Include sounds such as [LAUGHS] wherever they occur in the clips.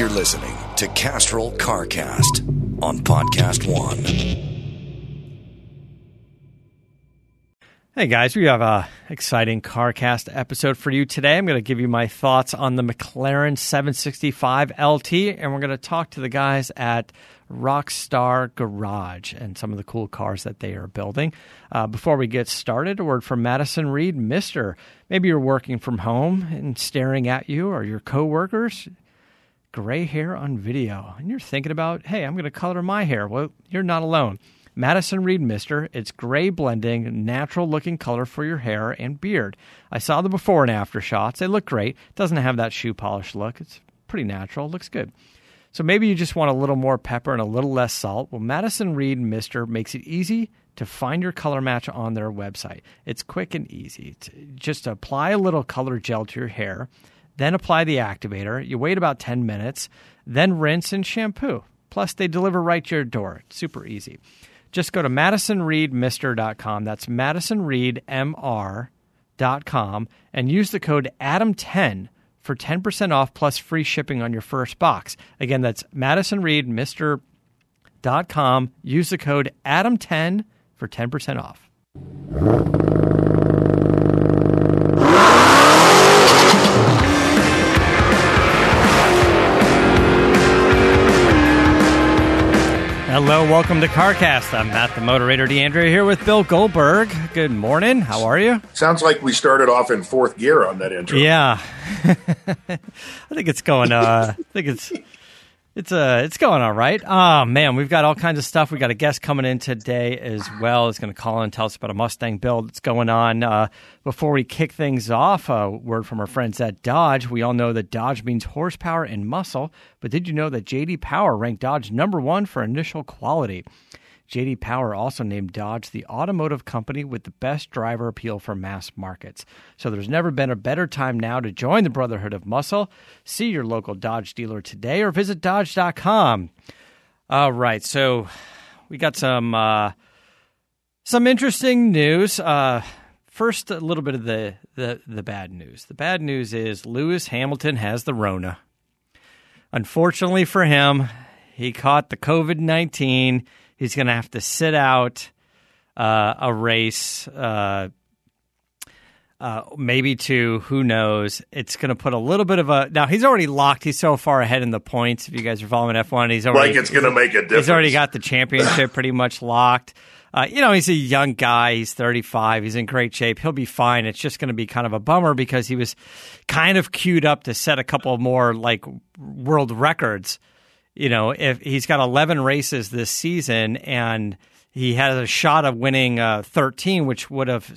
You're listening to Castrol CarCast on Podcast One. Hey guys, we have a exciting CarCast episode for you today. I'm going to give you my thoughts on the McLaren 765 LT, and we're going to talk to the guys at Rockstar Garage and some of the cool cars that they are building. Uh, before we get started, a word from Madison Reed, Mister. Maybe you're working from home and staring at you or your coworkers gray hair on video, and you're thinking about, hey, I'm going to color my hair. Well, you're not alone. Madison Reed Mister, it's gray blending, natural looking color for your hair and beard. I saw the before and after shots. They look great. Doesn't have that shoe polish look. It's pretty natural. Looks good. So maybe you just want a little more pepper and a little less salt. Well, Madison Reed Mister makes it easy to find your color match on their website. It's quick and easy. Just apply a little color gel to your hair then apply the activator. You wait about 10 minutes, then rinse and shampoo. Plus, they deliver right to your door. It's super easy. Just go to madisonreedmister.com. That's madisonreedmr.com and use the code ADAM10 for 10% off plus free shipping on your first box. Again, that's madisonreedmister.com. Use the code ADAM10 for 10% off. Hello, welcome to CarCast. I'm Matt, the moderator, DeAndrea, here with Bill Goldberg. Good morning. How are you? Sounds like we started off in fourth gear on that intro. Yeah, [LAUGHS] I think it's going. Uh, I think it's it's uh it's going all right. Oh man, we've got all kinds of stuff. We got a guest coming in today as well. He's going to call in and tell us about a Mustang build that's going on. Uh, before we kick things off, a word from our friends at Dodge. We all know that Dodge means horsepower and muscle, but did you know that JD Power ranked Dodge number one for initial quality? JD Power also named Dodge the automotive company with the best driver appeal for mass markets. So there's never been a better time now to join the Brotherhood of Muscle. See your local Dodge dealer today or visit Dodge.com. All right, so we got some uh, some interesting news. Uh, first, a little bit of the, the the bad news. The bad news is Lewis Hamilton has the Rona. Unfortunately for him, he caught the COVID nineteen He's going to have to sit out uh, a race, uh, uh, maybe two. Who knows? It's going to put a little bit of a. Now he's already locked. He's so far ahead in the points. If you guys are following F one, he's already like it's going to make a difference. He's already got the championship [LAUGHS] pretty much locked. Uh, you know, he's a young guy. He's 35. He's in great shape. He'll be fine. It's just going to be kind of a bummer because he was kind of queued up to set a couple more like world records you know, if he's got 11 races this season and he has a shot of winning uh, 13, which would have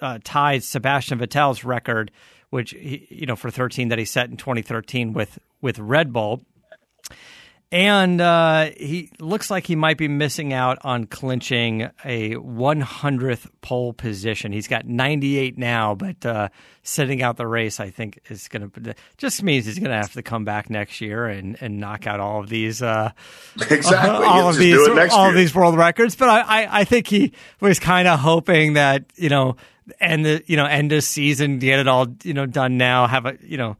uh, tied Sebastian Vettel's record, which he, you know for 13 that he set in 2013 with with Red Bull and uh, he looks like he might be missing out on clinching a 100th pole position. He's got 98 now, but uh, sitting out the race, I think, is going to just means he's going to have to come back next year and, and knock out all of these uh, [LAUGHS] exactly all of these all of these world records. But I, I, I think he was kind of hoping that you know end the you know end the season, get it all you know done now, have a you know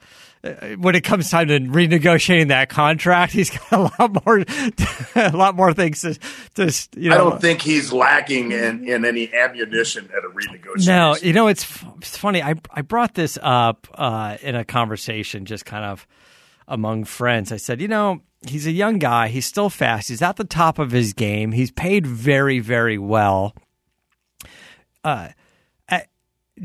when it comes time to renegotiating that contract, he's got a lot more, [LAUGHS] a lot more things to, to you know. I don't think he's lacking in, in any ammunition at a renegotiation. No, you know it's, it's funny. I I brought this up uh, in a conversation, just kind of among friends. I said, you know, he's a young guy. He's still fast. He's at the top of his game. He's paid very, very well. Uh,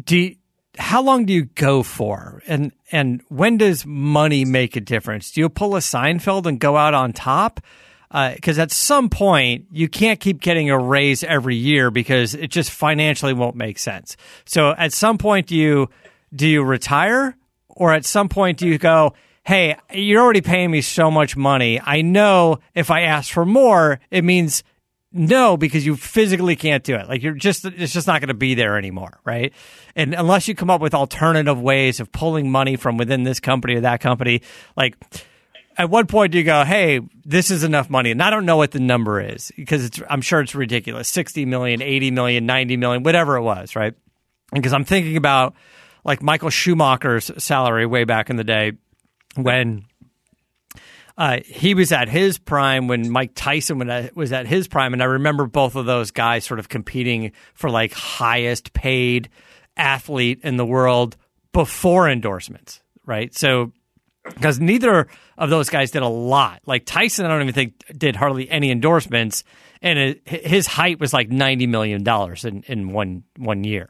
do. You, how long do you go for? And and when does money make a difference? Do you pull a Seinfeld and go out on top? Because uh, at some point you can't keep getting a raise every year because it just financially won't make sense. So at some point do you do you retire, or at some point do you go? Hey, you're already paying me so much money. I know if I ask for more, it means no, because you physically can't do it. Like you're just, it's just not going to be there anymore, right? And unless you come up with alternative ways of pulling money from within this company or that company, like at what point do you go, hey, this is enough money? And I don't know what the number is because it's, I'm sure it's ridiculous 60 million, 80 million, 90 million, whatever it was, right? Because I'm thinking about like Michael Schumacher's salary way back in the day when uh, he was at his prime when Mike Tyson was at his prime, and I remember both of those guys sort of competing for like highest paid athlete in the world before endorsements, right? So because neither of those guys did a lot. Like Tyson, I don't even think did hardly any endorsements, and it, his height was like ninety million dollars in in one one year.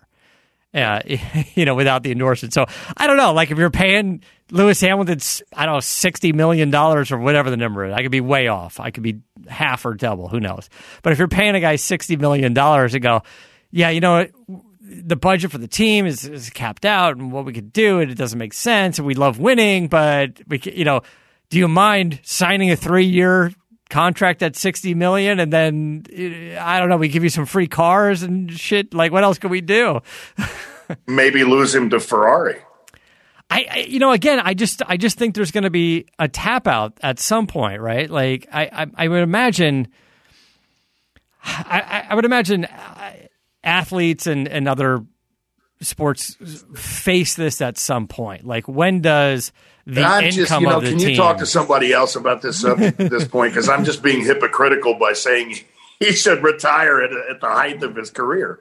Uh, [LAUGHS] you know, without the endorsement. So I don't know. Like if you're paying Lewis Hamilton's I don't know, sixty million dollars or whatever the number is, I could be way off. I could be half or double. Who knows? But if you're paying a guy sixty million dollars and go, yeah, you know, the budget for the team is, is capped out, and what we could do, and it doesn't make sense, and we love winning, but we, you know, do you mind signing a three year contract at 60 million and then eh, I don't know, we give you some free cars and shit. Like what else can we do? [LAUGHS] Maybe lose him to Ferrari. I, I, you know again I just I just think there's going to be a tap out at some point, right? Like I I, I would imagine I, I would imagine uh, athletes and, and other sports face this at some point. Like when does the I'm income just, you know, of the can team. you talk to somebody else about this subject at this [LAUGHS] point? Because I'm just being hypocritical by saying he should retire at, at the height of his career.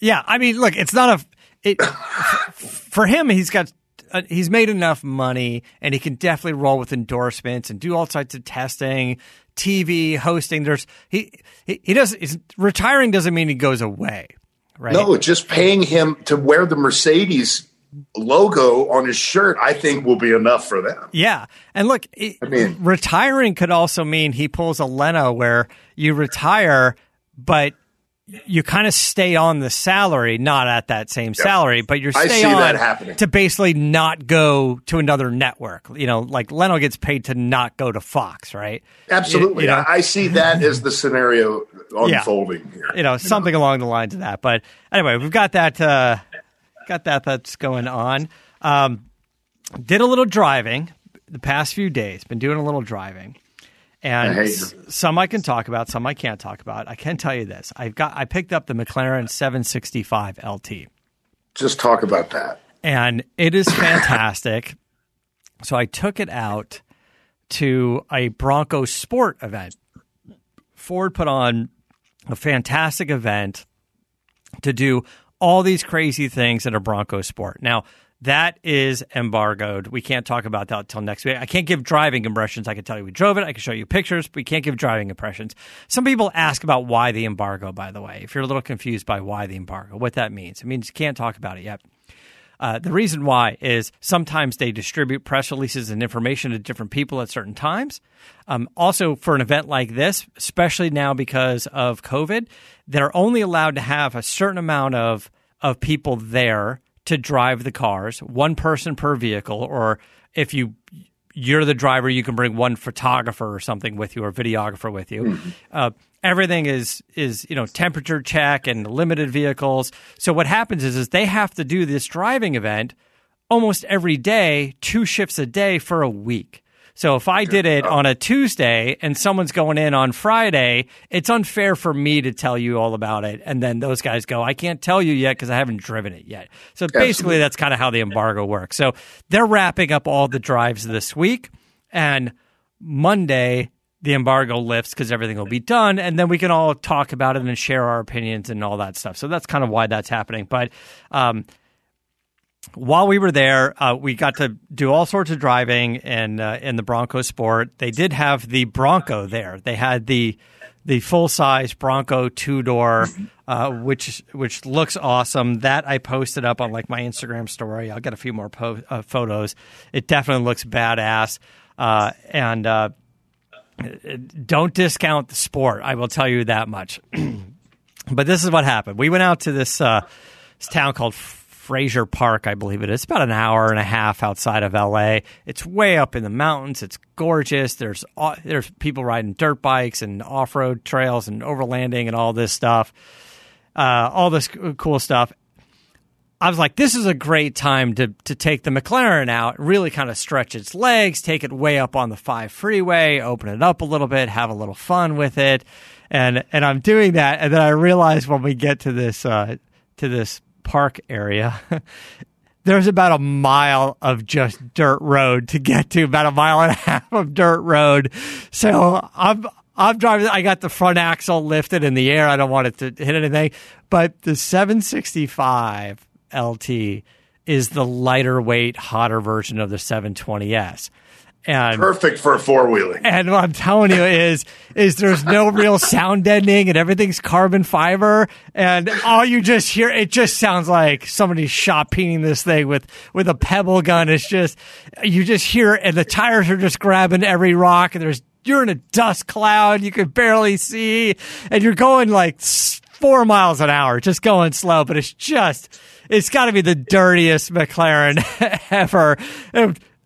Yeah, I mean, look, it's not a it for him. He's got uh, he's made enough money, and he can definitely roll with endorsements and do all types of testing, TV hosting. There's he he, he does retiring doesn't mean he goes away. Right? No, just paying him to wear the Mercedes logo on his shirt, I think will be enough for them. Yeah. And look, it, I mean, retiring could also mean he pulls a Leno where you retire, but you kind of stay on the salary, not at that same salary, but you're stay on to basically not go to another network. You know, like Leno gets paid to not go to Fox, right? Absolutely. You, you know? I see that as the scenario [LAUGHS] unfolding yeah. here. You know, something along the lines of that. But anyway, we've got that. Uh, got that that's going on. Um, did a little driving the past few days. Been doing a little driving, and I some I can talk about, some I can't talk about. I can tell you this: I've got I picked up the McLaren 765 LT. Just talk about that, and it is fantastic. [LAUGHS] so I took it out to a Bronco Sport event. Ford put on a fantastic event to do all these crazy things in a Bronco sport. Now, that is embargoed. We can't talk about that until next week. I can't give driving impressions. I can tell you we drove it. I can show you pictures, but we can't give driving impressions. Some people ask about why the embargo, by the way. If you're a little confused by why the embargo, what that means, it means you can't talk about it yet. Uh, the reason why is sometimes they distribute press releases and information to different people at certain times. Um, also, for an event like this, especially now because of COVID, they're only allowed to have a certain amount of of people there to drive the cars, one person per vehicle, or if you you're the driver, you can bring one photographer or something with you or videographer with you. Mm-hmm. Uh, everything is is you know temperature check and limited vehicles. So what happens is is they have to do this driving event almost every day, two shifts a day for a week. So if I did it on a Tuesday and someone's going in on Friday, it's unfair for me to tell you all about it. And then those guys go, I can't tell you yet because I haven't driven it yet. So basically, that's kind of how the embargo works. So they're wrapping up all the drives this week. And Monday, the embargo lifts because everything will be done. And then we can all talk about it and share our opinions and all that stuff. So that's kind of why that's happening. But, um, while we were there, uh, we got to do all sorts of driving in uh, in the Bronco Sport. They did have the Bronco there. They had the the full size Bronco two door, uh, which which looks awesome. That I posted up on like my Instagram story. I'll get a few more po- uh, photos. It definitely looks badass. Uh, and uh, don't discount the sport. I will tell you that much. [CLEARS THROAT] but this is what happened. We went out to this, this town called Frazier Park, I believe it is. It's about an hour and a half outside of LA. It's way up in the mountains. It's gorgeous. There's there's people riding dirt bikes and off road trails and overlanding and all this stuff, uh, all this cool stuff. I was like, this is a great time to to take the McLaren out, really kind of stretch its legs, take it way up on the five freeway, open it up a little bit, have a little fun with it, and and I'm doing that, and then I realize when we get to this uh, to this park area, [LAUGHS] there's about a mile of just dirt road to get to, about a mile and a [LAUGHS] half of dirt road. So I'm I'm driving. I got the front axle lifted in the air. I don't want it to hit anything, but the 765 LT is the lighter weight, hotter version of the 720S. And perfect for four wheeling. And what I'm telling you is, is there's no real sound deadening and everything's carbon fiber. And all you just hear, it just sounds like somebody's shot peening this thing with, with a pebble gun. It's just, you just hear it and the tires are just grabbing every rock and there's, you're in a dust cloud. You can barely see and you're going like four miles an hour, just going slow, but it's just, it's got to be the dirtiest McLaren [LAUGHS] ever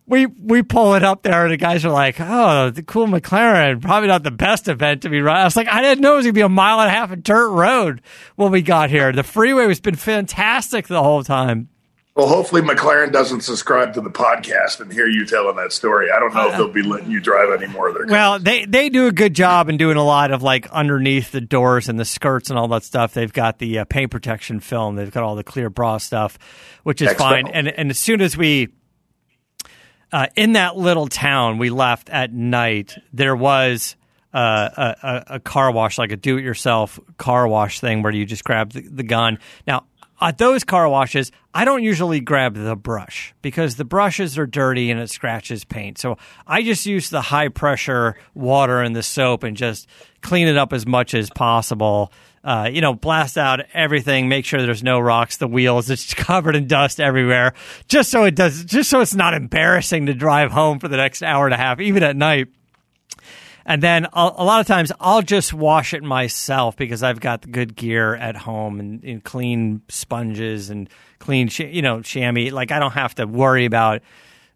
we we pull it up there, and the guys are like, "Oh, the cool McLaren, probably not the best event to be right." I was like, "I didn't know it was gonna be a mile and a half of dirt road when we got here. The freeway has been fantastic the whole time." Well, hopefully McLaren doesn't subscribe to the podcast and hear you telling that story. I don't know uh, if they'll be letting you drive any more of their. Cars. Well, they they do a good job in doing a lot of like underneath the doors and the skirts and all that stuff. They've got the uh, paint protection film. They've got all the clear bra stuff, which is fine. And and as soon as we uh, in that little town we left at night, there was uh, a, a, car wash, like a do-it-yourself car wash thing, where you just grab the, the gun. Now, at those car washes, I don't usually grab the brush because the brushes are dirty and it scratches paint. So I just use the high pressure water and the soap and just clean it up as much as possible uh, you know, blast out everything, make sure there's no rocks, the wheels, it's [LAUGHS] covered in dust everywhere, just so it does, just so it's not embarrassing to drive home for the next hour and a half, even at night. And then a, lot of times I'll just wash it myself because I've got the good gear at home and, and clean sponges and clean, sh- you know, chamois. Like I don't have to worry about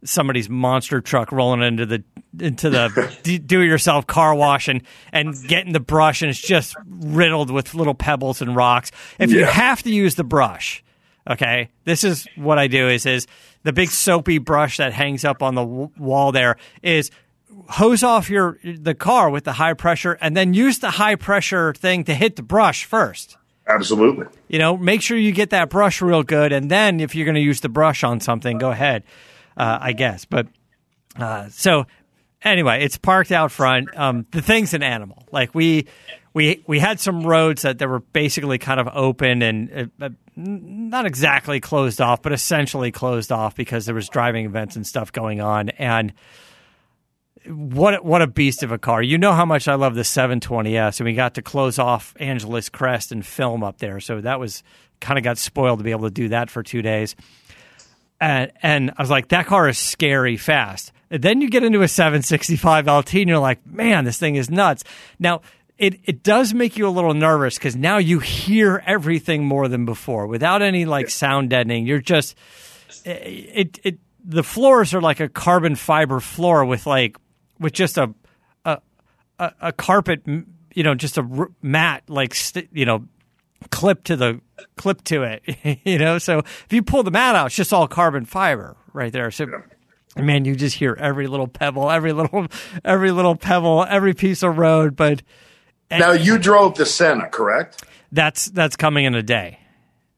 somebody's monster truck rolling into the into the [LAUGHS] do it yourself car wash and, and getting the brush and it's just riddled with little pebbles and rocks. If yeah. you have to use the brush, okay, this is what I do is is the big soapy brush that hangs up on the w- wall there is hose off your the car with the high pressure and then use the high pressure thing to hit the brush first. Absolutely. You know, make sure you get that brush real good and then if you're going to use the brush on something, go ahead uh, I guess. But uh, so anyway, it's parked out front. Um, the thing's an animal. Like we we we had some roads that, that were basically kind of open and uh, uh, not exactly closed off, but essentially closed off because there was driving events and stuff going on. And what what a beast of a car! You know how much I love the 720s, and we got to close off Angeles Crest and film up there. So that was kind of got spoiled to be able to do that for two days. And, and I was like, that car is scary fast. And then you get into a 765 LT and you're like, man, this thing is nuts. Now, it, it does make you a little nervous because now you hear everything more than before without any like sound deadening. You're just, eh, it, it, the floors are like a carbon fiber floor with like, with just a, a, a, a carpet, you know, just a mat, like, you know, clip to the clip to it, [LAUGHS] you know. So if you pull the mat out, it's just all carbon fiber right there. So man, you just hear every little pebble, every little, every little pebble, every piece of road. But now you drove the Senna, correct? That's that's coming in a day.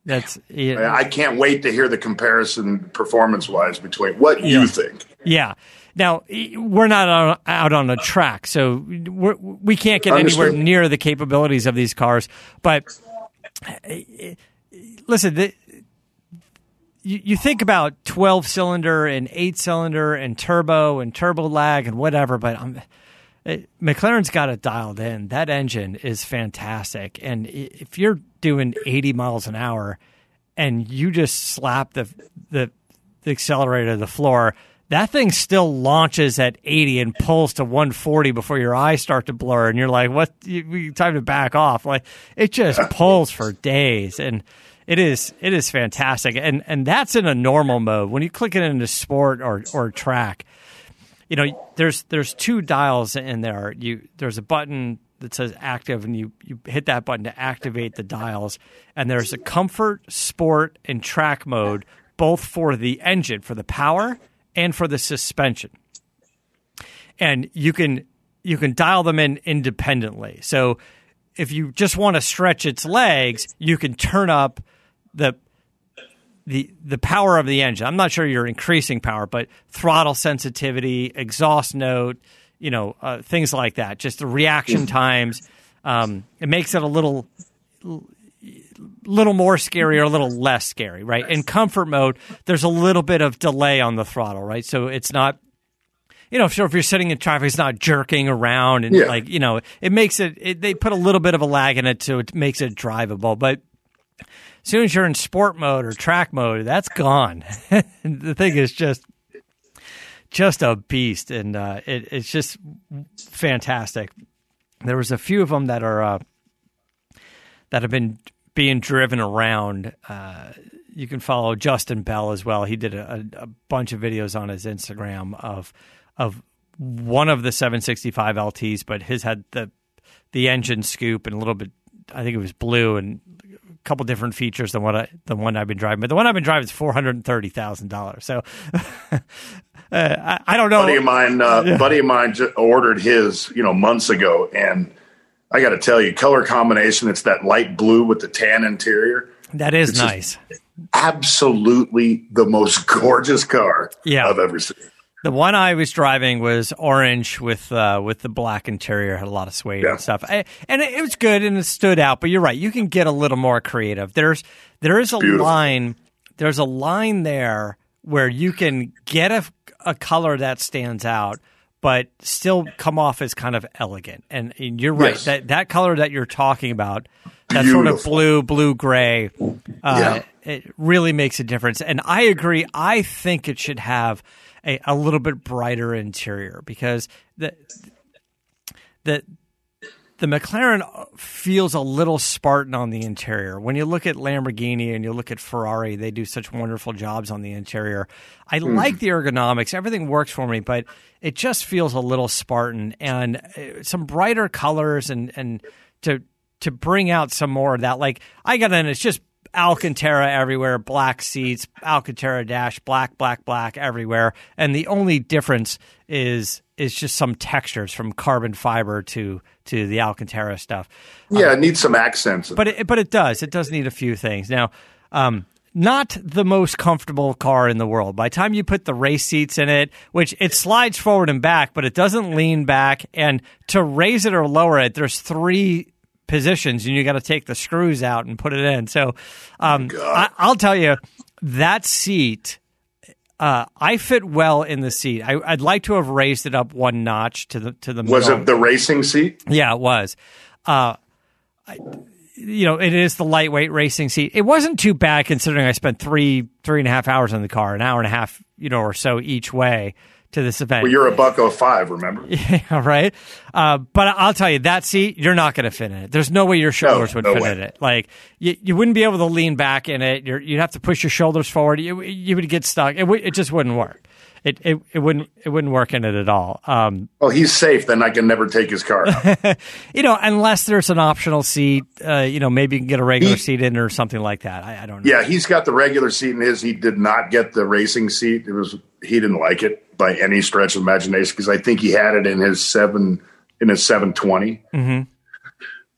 That's yeah. I can't wait to hear the comparison performance wise between what yeah. you think. Yeah. Now we're not out on a track, so we're, we can not get anywhere near the capabilities of these cars. But listen, the, you, you think about 12 cylinder and 8 cylinder and turbo and turbo lag and whatever, but I'm, it, McLaren's got it dialed in. That engine is fantastic. And if you're doing 80 miles an hour and you just slap the, the, the accelerator to the floor, that thing still launches at 80 and pulls to 140 before your eyes start to blur and you're like what you, time to back off like it just [LAUGHS] pulls for days and it is it is fantastic, and and that's in a normal mode. When you click it into sport or or track, you know there's there's two dials in there. You there's a button that says active, and you you hit that button to activate the dials. And there's a comfort, sport, and track mode, both for the engine, for the power, and for the suspension. And you can you can dial them in independently. So if you just want to stretch its legs, you can turn up the the the power of the engine. I'm not sure you're increasing power, but throttle sensitivity, exhaust note, you know, uh, things like that. Just the reaction times. Um, it makes it a little little more scary or a little less scary, right? In comfort mode, there's a little bit of delay on the throttle, right? So it's not you know, sure, if you're sitting in traffic, it's not jerking around and yeah. like, you know, it makes it, it, they put a little bit of a lag in it so it makes it drivable. But as soon as you're in sport mode or track mode, that's gone. [LAUGHS] the thing is just just a beast, and uh, it, it's just fantastic. There was a few of them that are uh, that have been being driven around. Uh, you can follow Justin Bell as well. He did a, a, bunch of videos on his Instagram of of one of the 765 LTs, but his had the the engine scoop and a little bit. I think it was blue and a couple different features than what I, the one I've been driving. But the one I've been driving is four hundred and thirty thousand dollars. So [LAUGHS] uh, I, I, don't know. Buddy of mine, uh, buddy of mine ordered his, you know, months ago, and I got to tell you, color combination. It's that light blue with the tan interior. That is it's nice. Absolutely the most [LAUGHS] gorgeous car yeah. I've ever seen. The one I was driving was orange with uh, with the black interior, had a lot of suede yeah. and stuff, I, and it was good and it stood out. But you're right, you can get a little more creative. There's there is a Beautiful. line, there's a line there where you can get a, a color that stands out, but still come off as kind of elegant. And, and you're right, yes. that that color that you're talking about, that Beautiful. sort of blue, blue gray, uh, yeah. it really makes a difference. And I agree. I think it should have a, a little bit brighter interior because the the the McLaren feels a little Spartan on the interior. When you look at Lamborghini and you look at Ferrari, they do such wonderful jobs on the interior. I mm. like the ergonomics; everything works for me, but it just feels a little Spartan. And uh, some brighter colors and and to to bring out some more of that. Like I got in, it's just Alcantara everywhere, black seats, Alcantara dash, black, black, black everywhere, and the only difference is is just some textures from carbon fiber to to the Alcantara stuff. Yeah, um, it needs some accents, but it, but it does. It does need a few things. Now, um, not the most comfortable car in the world. By the time you put the race seats in it, which it slides forward and back, but it doesn't lean back, and to raise it or lower it, there's three positions and you got to take the screws out and put it in. So um, I, will tell you that seat. Uh, I fit well in the seat. I, would like to have raised it up one notch to the to the. Was middle. it the racing seat? Yeah, it was. Uh, I, you know, it is the lightweight racing seat. It wasn't too bad considering I spent three three and a half hours in the car, an hour and a half, you know, or so each way to this event. Well, you're a buck oh five, remember? [LAUGHS] yeah, right. Uh, but I'll tell you that seat, you're not going to fit in it. There's no way your shoulders no, would no fit way. in it. Like you, you wouldn't be able to lean back in it. you would have to push your shoulders forward. You, you would get stuck. It, w- it just wouldn't work. It, it, it wouldn't it wouldn't work in it at all. Um, well, he's safe. Then I can never take his car. [LAUGHS] you know, unless there's an optional seat. Uh, you know, maybe you can get a regular he, seat in or something like that. I, I don't know. Yeah, he's got the regular seat in his. He did not get the racing seat. It was he didn't like it by any stretch of imagination because I think he had it in his seven in his seven twenty. Mhm.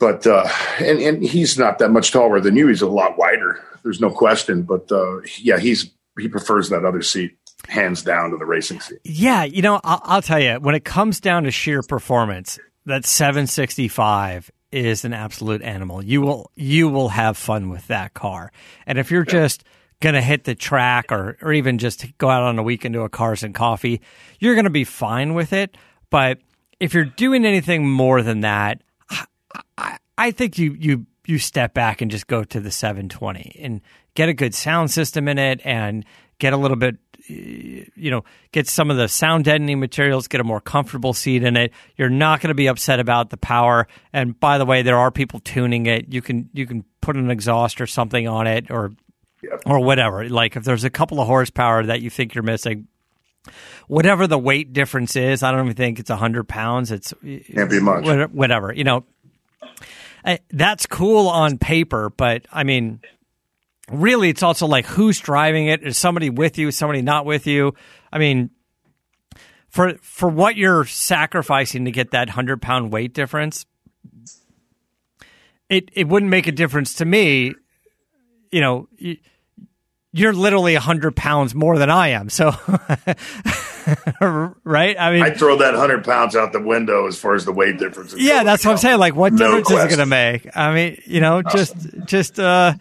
But uh, and and he's not that much taller than you. He's a lot wider. There's no question. But uh, yeah, he's he prefers that other seat hands down to the racing seat. Yeah, you know, I'll, I'll tell you, when it comes down to sheer performance, that 765 is an absolute animal. You will you will have fun with that car. And if you're just going to hit the track or or even just go out on a weekend to a cars and coffee, you're going to be fine with it. But if you're doing anything more than that, I, I, I think you you you step back and just go to the 720 and get a good sound system in it and get a little bit you know, get some of the sound deadening materials, get a more comfortable seat in it. You're not going to be upset about the power. And by the way, there are people tuning it. You can you can put an exhaust or something on it or Yep. or whatever. Like if there's a couple of horsepower that you think you're missing, whatever the weight difference is, I don't even think it's hundred pounds. It's Can't be much. what- Whatever, you know. I, that's cool on paper, but I mean, really, it's also like who's driving it? Is somebody with you? Somebody not with you? I mean, for for what you're sacrificing to get that hundred pound weight difference, it it wouldn't make a difference to me. You know, you're literally hundred pounds more than I am, so [LAUGHS] right? I mean, I'd throw that hundred pounds out the window as far as the weight difference. is yeah, that's what I'm saying. Like, what No difference is it going to make? I mean, you know, just, just, uh,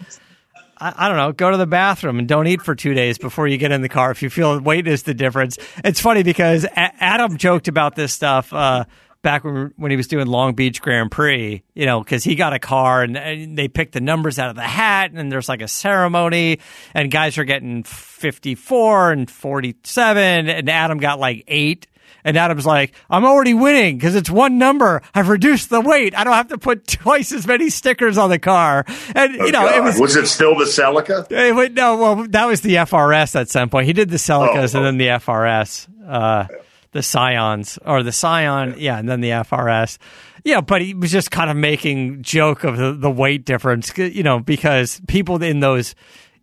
I, I don't know, go to the bathroom and don't eat for two days before you get in the car if you feel weight is the difference. It's funny because A- Adam joked about this stuff, uh, back when, when he was doing Long Beach Grand Prix, you know, because he got a car and, and they picked the numbers out of the hat and there's like a ceremony and guys are getting 54 and 47 and Adam got like eight. And Adam's like, I'm already winning because it's one number. I've reduced the weight. I don't have to put [LAUGHS] twice as many stickers on the car. And, Oh, you know, it God. was, it still the Celica? it was- no, well, that was the FRS at some point. He did the Celicas Oh, and then the FRS, uh, the Scions or the Scion. Yeah. And then the FRS. Yeah. But he was just kind of making joke of the, the weight difference, you know, because people in those,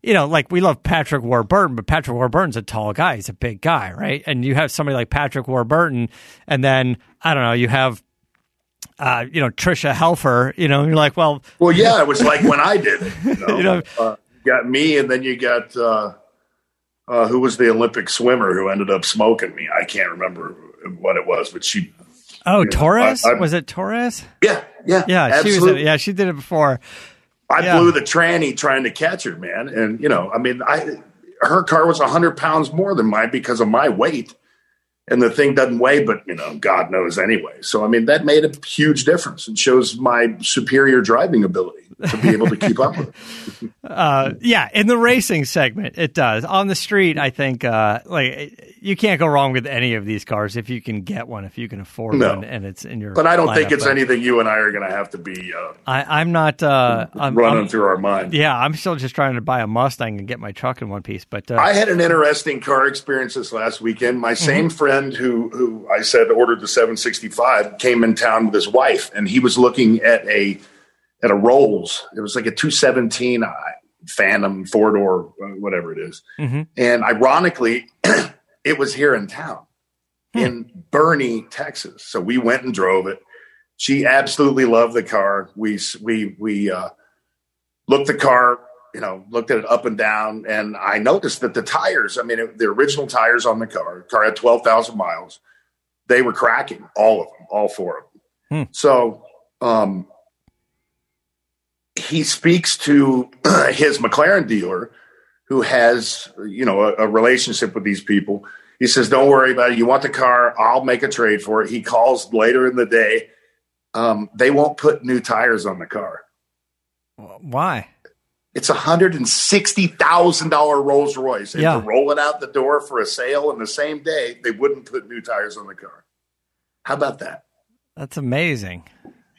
you know, like we love Patrick Warburton, but Patrick Warburton's a tall guy. He's a big guy, right? And you have somebody like Patrick Warburton, and then I don't know, you have, uh, you know, Tricia Helfer. You know, and you're like, well, Well, yeah, it was like when I did it. You [LAUGHS] know, You know- uh, you got me, and then you got uh, uh, who was the Olympic swimmer who ended up smoking me? I can't remember what it was, but she, oh, Torres I- I- was it Torres? yeah, yeah, Yeah, she was. absolutely. Yeah, she did it before. I yeah. blew the tranny trying to catch her, man, and you know, I mean, I her car was hundred pounds more than mine because of my weight. And the thing doesn't weigh, but you know, God knows anyway. So I mean, that made a huge difference and shows my superior driving ability to be able to keep up with it. [LAUGHS] Uh, yeah, in the racing segment, it does. On the street, I think uh, like you can't go wrong with any of these cars if you can get one, if you can afford No. one, and it's in your. But I don't think it's anything you and I are going to have to be uh, I, I'm not. Uh, I'm, running I'm- through our mind. Yeah, I'm still just trying to buy a Mustang and get my truck in one piece. But uh, I had an interesting car experience this last weekend. My same friend who who I said ordered the 765 came in town with his wife, and he was looking at a at a Rolls. It was like a 217 uh, Phantom four door, whatever it is. Mhm. And ironically, [CLEARS THROAT] it was here in town in Boerne, Texas. So we went and drove it. She absolutely loved the car. We we we uh, looked the car, you know, looked at it up and down, and I noticed that the tires. I mean, it, the original tires on the car, car had twelve thousand miles. They were cracking, all of them, all four of them. Hmm. So um, he speaks to [CLEARS THROAT] his McLaren dealer, who has you know a, a relationship with these people. He says, "Don't worry about it. You want the car? I'll make a trade for it." He calls later in the day. Um, they won't put new tires on the car. why? It's a hundred and sixty thousand dollar Rolls Royce, and Yeah. to roll it out the door for a sale in the same day, they wouldn't put new tires on the car. How about that? That's amazing.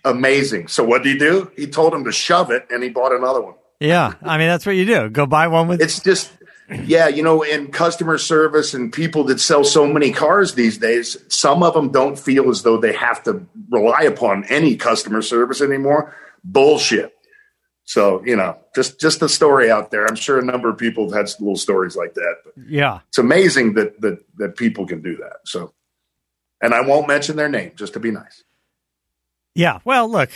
Amazing. So what did he do? He told him to shove it, and he bought another one. Yeah, I mean that's what you do. Go buy one with. It's just, yeah, you know, in customer service and people that sell so many cars these days, some of them don't feel as though they have to rely upon any customer service anymore. Bullshit. So you know, just just a story out there. I'm sure a number of people have had little stories like that. But Yeah. it's amazing that that that people can do that. So, and I won't mention their name just to be nice. Yeah. Well, look,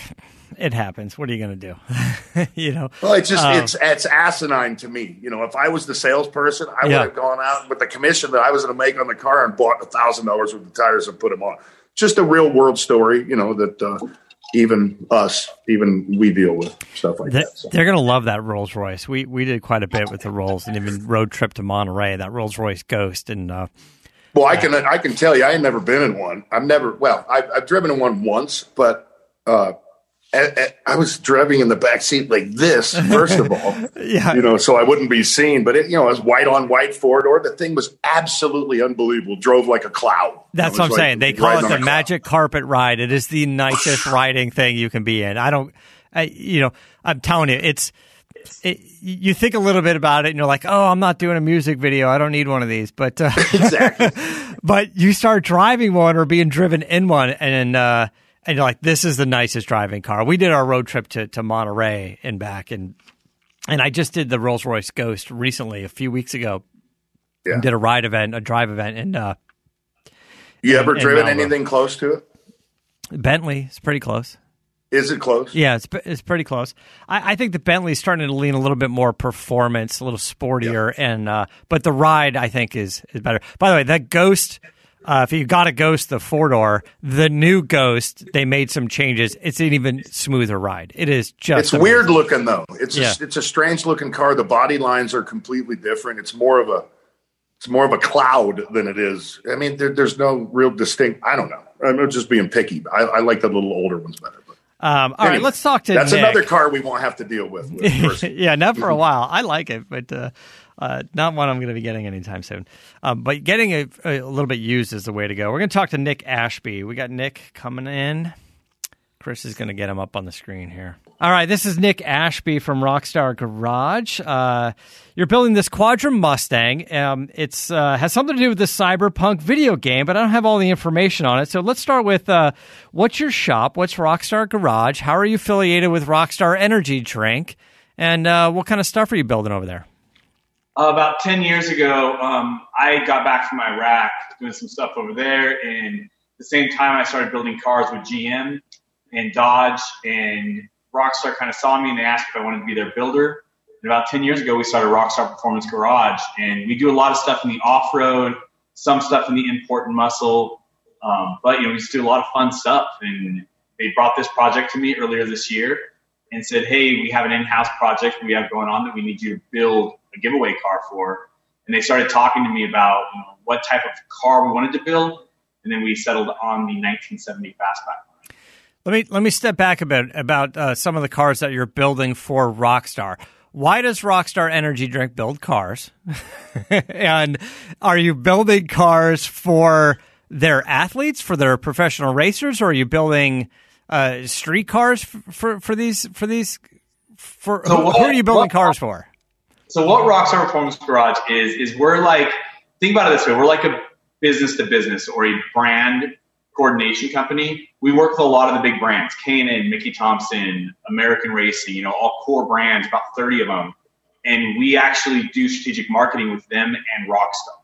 it happens. What are you going to do? [LAUGHS] you know. Well, it's just Um, it's it's asinine to me. You know, if I was the salesperson, I Yeah. would have gone out with the commission that I was going to make on the car and bought a thousand dollars worth of tires and put them on. Just a real world story. You know that uh, even us, even we deal with stuff like They, that. So. They're going to love that Rolls Royce. We we did quite a bit with the Rolls, and even road trip to Monterey. That Rolls Royce Ghost, and uh, Well, I can I can tell you, I ain't never been in one. I've never. Well, I've, I've driven in one once, but uh, I, was driving in the back seat like this. First of all, [LAUGHS] yeah, you know, so I wouldn't be seen. But it, you know, it was white on white four door. The thing was absolutely unbelievable. Drove like a cloud. That's what I'm like saying. They call it the cloud. magic carpet ride. It is the [SIGHS] nicest riding thing you can be in. I don't, I, you know, I'm telling you, it's. It, you think a little bit about it, and you're like, "Oh, I'm not doing a music video. I don't need one of these." But uh, [LAUGHS] Exactly. [LAUGHS] but you start driving one or being driven in one, and uh, and you're like, "This is the nicest driving car." We did our road trip to to Monterey and back, and and I just did the Rolls Royce Ghost recently, a few weeks ago. Yeah. Did a ride event, a drive event, and uh, You ever in driven Malibu. anything close to it? Bentley is pretty close. Is it close? Yeah, it's it's pretty close. I, I think the Bentley's starting to lean a little bit more performance, a little sportier, and uh, but the ride I think is is better. By the way, that Ghost, uh, if you got a Ghost, the four door, the new Ghost, they made some changes. It's an even smoother ride. It is just It's amazing. weird looking though. It's Yeah. a, it's a strange looking car. The body lines are completely different. It's more of a it's more of a cloud than it is. I mean, there, there's no real distinct. I don't know. I'm just being picky. I, I like the little older ones better. But Um, all right, anyway, let's talk to That's Nic. another car we won't have to deal with. with [LAUGHS] yeah, not for a [LAUGHS] while. I like it, but uh, uh, not one I'm going to be getting anytime soon. Um, but getting it a little bit used is the way to go. We're going to talk to Nic Ashby. We got Nic coming in. Chris is going to get him up on the screen here. All right, this is Nic Ashby from Rockstar Garage. Uh, you're building this Quadra Mustang. Um, uh, has something to do with the Cyberpunk video game, but I don't have all the information on it. So let's start with uh, what's your shop? What's Rockstar Garage? How are you affiliated with Rockstar Energy Drink? And uh, what kind of stuff are you building over there? Uh, about 10 years ago, um, I got back from Iraq doing some stuff over there. And at the same time, I started building cars with GM and Dodge. And Rockstar kind of saw me and they asked if I wanted to be their builder. And about 10 years ago, we started Rockstar Performance Garage. And we do a lot of stuff in the off road, some stuff in the import and muscle. Um, but, you know, we just do a lot of fun stuff. And they brought this project to me earlier this year and said, "Hey, we have an in-house project we have going on that we need you to build a giveaway car for." And they started talking to me about you know, what type of car we wanted to build, and then we settled on the 1970 Fastback. Let me let me step back a bit about uh, some of the cars that you're building for Rockstar. Why does Rockstar Energy Drink build cars? [LAUGHS] and are you building cars for their athletes, for their professional racers, or are you building uh, street cars f- for for these for these for So who, what- who are you building what- cars for? So what Rockstar Performance Garage is is we're like think about it this way: we're like a business to business or a brand coordination company. We work with a lot of the big brands: K&N, Mickey Thompson, American Racing. You know, all core brands, about thirty of them, and we actually do strategic marketing with them and Rockstar.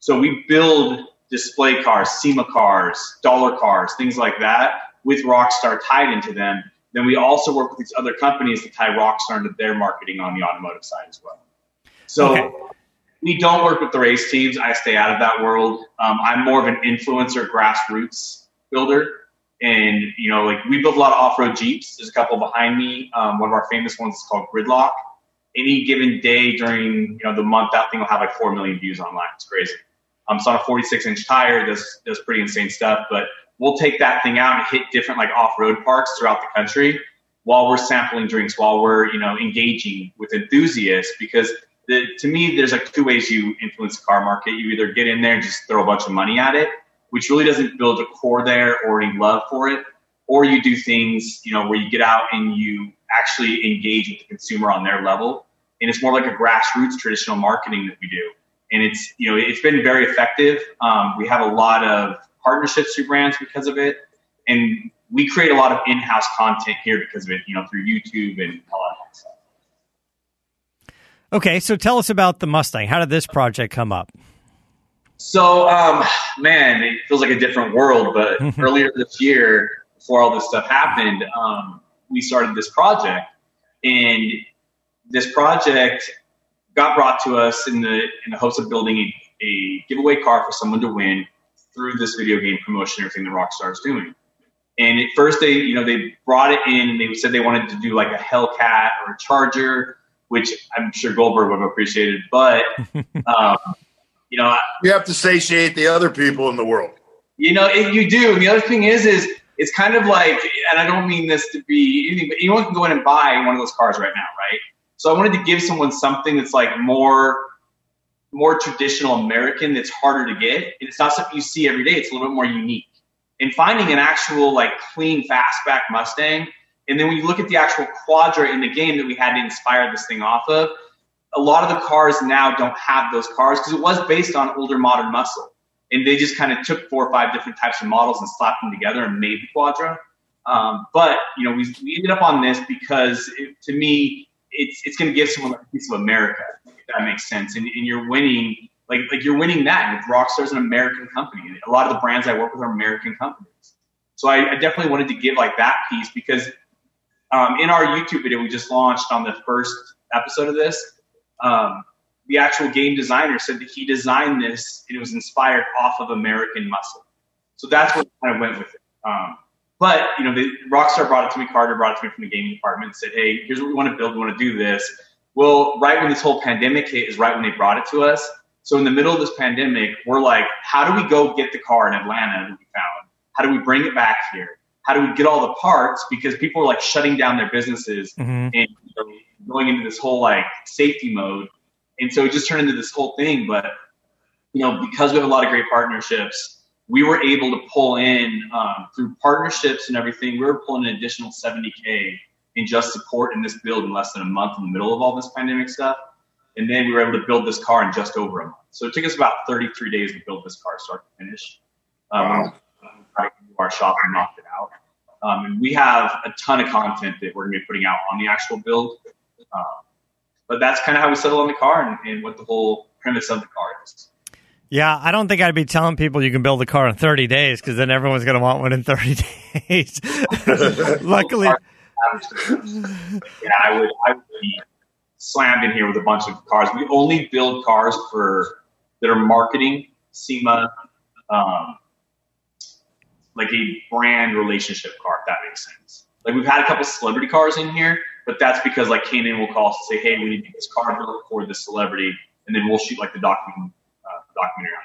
So we build display cars, SEMA cars, dollar cars, things like that with Rockstar tied into them. Then we also work with these other companies to tie Rockstar into their marketing on the automotive side as well. So Okay. we don't work with the race teams. I stay out of that world. Um, I'm more of an influencer grassroots builder. And, you know, like we build a lot of off-road Jeeps. There's a couple behind me. Um, one of our famous ones is called Gridlock. Any given day during, you know, the month, that thing will have like 4 million views online. It's crazy. Um, it's on a 46 inch tire. Does, does pretty insane stuff, but we'll take that thing out and hit different like off-road parks throughout the country while we're sampling drinks, while we're, you know, engaging with enthusiasts because the, to me, there's like two ways you influence the car market. You either get in there and just throw a bunch of money at it, which really doesn't build a core there or any love for it, or you do things, you know, where you get out and you actually engage with the consumer on their level. And it's more like a grassroots traditional marketing that we do. And it's, you know, it's been very effective. Um, we have a lot of partnerships through brands because of it. And we create a lot of in-house content here because of it, you know, through YouTube and all that stuff. Okay, so tell us about the Mustang. How did this project come up? So, um, man, it feels like a different world. But [LAUGHS] earlier this year, before all this stuff happened, um, we started this project, and this project got brought to us in the in the hopes of building a, a giveaway car for someone to win through this video game promotion, everything that Rockstar is doing. And at first, they you know they brought it in. and They said they wanted to do like a Hellcat or a Charger, which I'm sure Goldberg would have appreciated. But [LAUGHS] um, you know, You have to satiate the other people in the world. you know, it, you do. And the other thing is, is it's kind of like, and I don't mean this to be anything, but anyone can go in and buy one of those cars right now, right? So I wanted to give someone something that's like more, more traditional American that's harder to get. And it's not something you see every day. It's a little bit more unique. And finding an actual like clean fastback Mustang, and then when you look at the actual Quadra in the game that we had to inspire this thing off of, a lot of the cars now don't have those cars because it was based on older modern muscle and they just kind of took four or five different types of models and slapped them together and made the Quadra. Um, but you know, we, we ended up on this because it, to me, it's it's going to give someone a piece of America. If that makes sense, and, and you're winning like like you're winning that. And Rockstar's an American company. A lot of the brands I work with are American companies. So I, I definitely wanted to give like that piece because um, in our YouTube video we just launched on the first episode of this, um, the actual game designer said that he designed this and it was inspired off of American muscle. So that's what kind of went with it. Um, but you know, the, Rockstar brought it to me. Carter brought it to me from the gaming department and said, "Hey, here's what we want to build. We want to do this." Well, right when this whole pandemic hit is right when they brought it to us. So in the middle of this pandemic, we're like, "How do we go get the car in Atlanta that we found? How do we bring it back here? How do we get all the parts? Because people are like shutting down their businesses Mhm. and you know, going into this whole like safety mode. And so it just turned into this whole thing. But you know, because we have a lot of great partnerships, we were able to pull in um, through partnerships and everything. We were pulling an additional 70k in just support in this build in less than a month in the middle of all this pandemic stuff. And then we were able to build this car in just over a month. So it took us about 33 days to build this car, start to finish. Um, Wow. Right into our shop and knocked it out. Um, and we have a ton of content that we're going to be putting out on the actual build. Um, but that's kind of how we settled on the car and, and what the whole premise of the car is. Yeah, I don't think I'd be telling people you can build a car in 30 days because then everyone's going to want one in 30 [LAUGHS] days. [LAUGHS] Luckily, yeah, I would I would be slammed in here with a bunch of cars. We only build cars for that are marketing, SEMA, um, like a brand relationship car, if that makes sense. Like we've had a couple celebrity cars in here, but that's because like Kanan will call us and say, "Hey, we need to get this car built for this celebrity," and then we'll shoot like the document uh, documentary on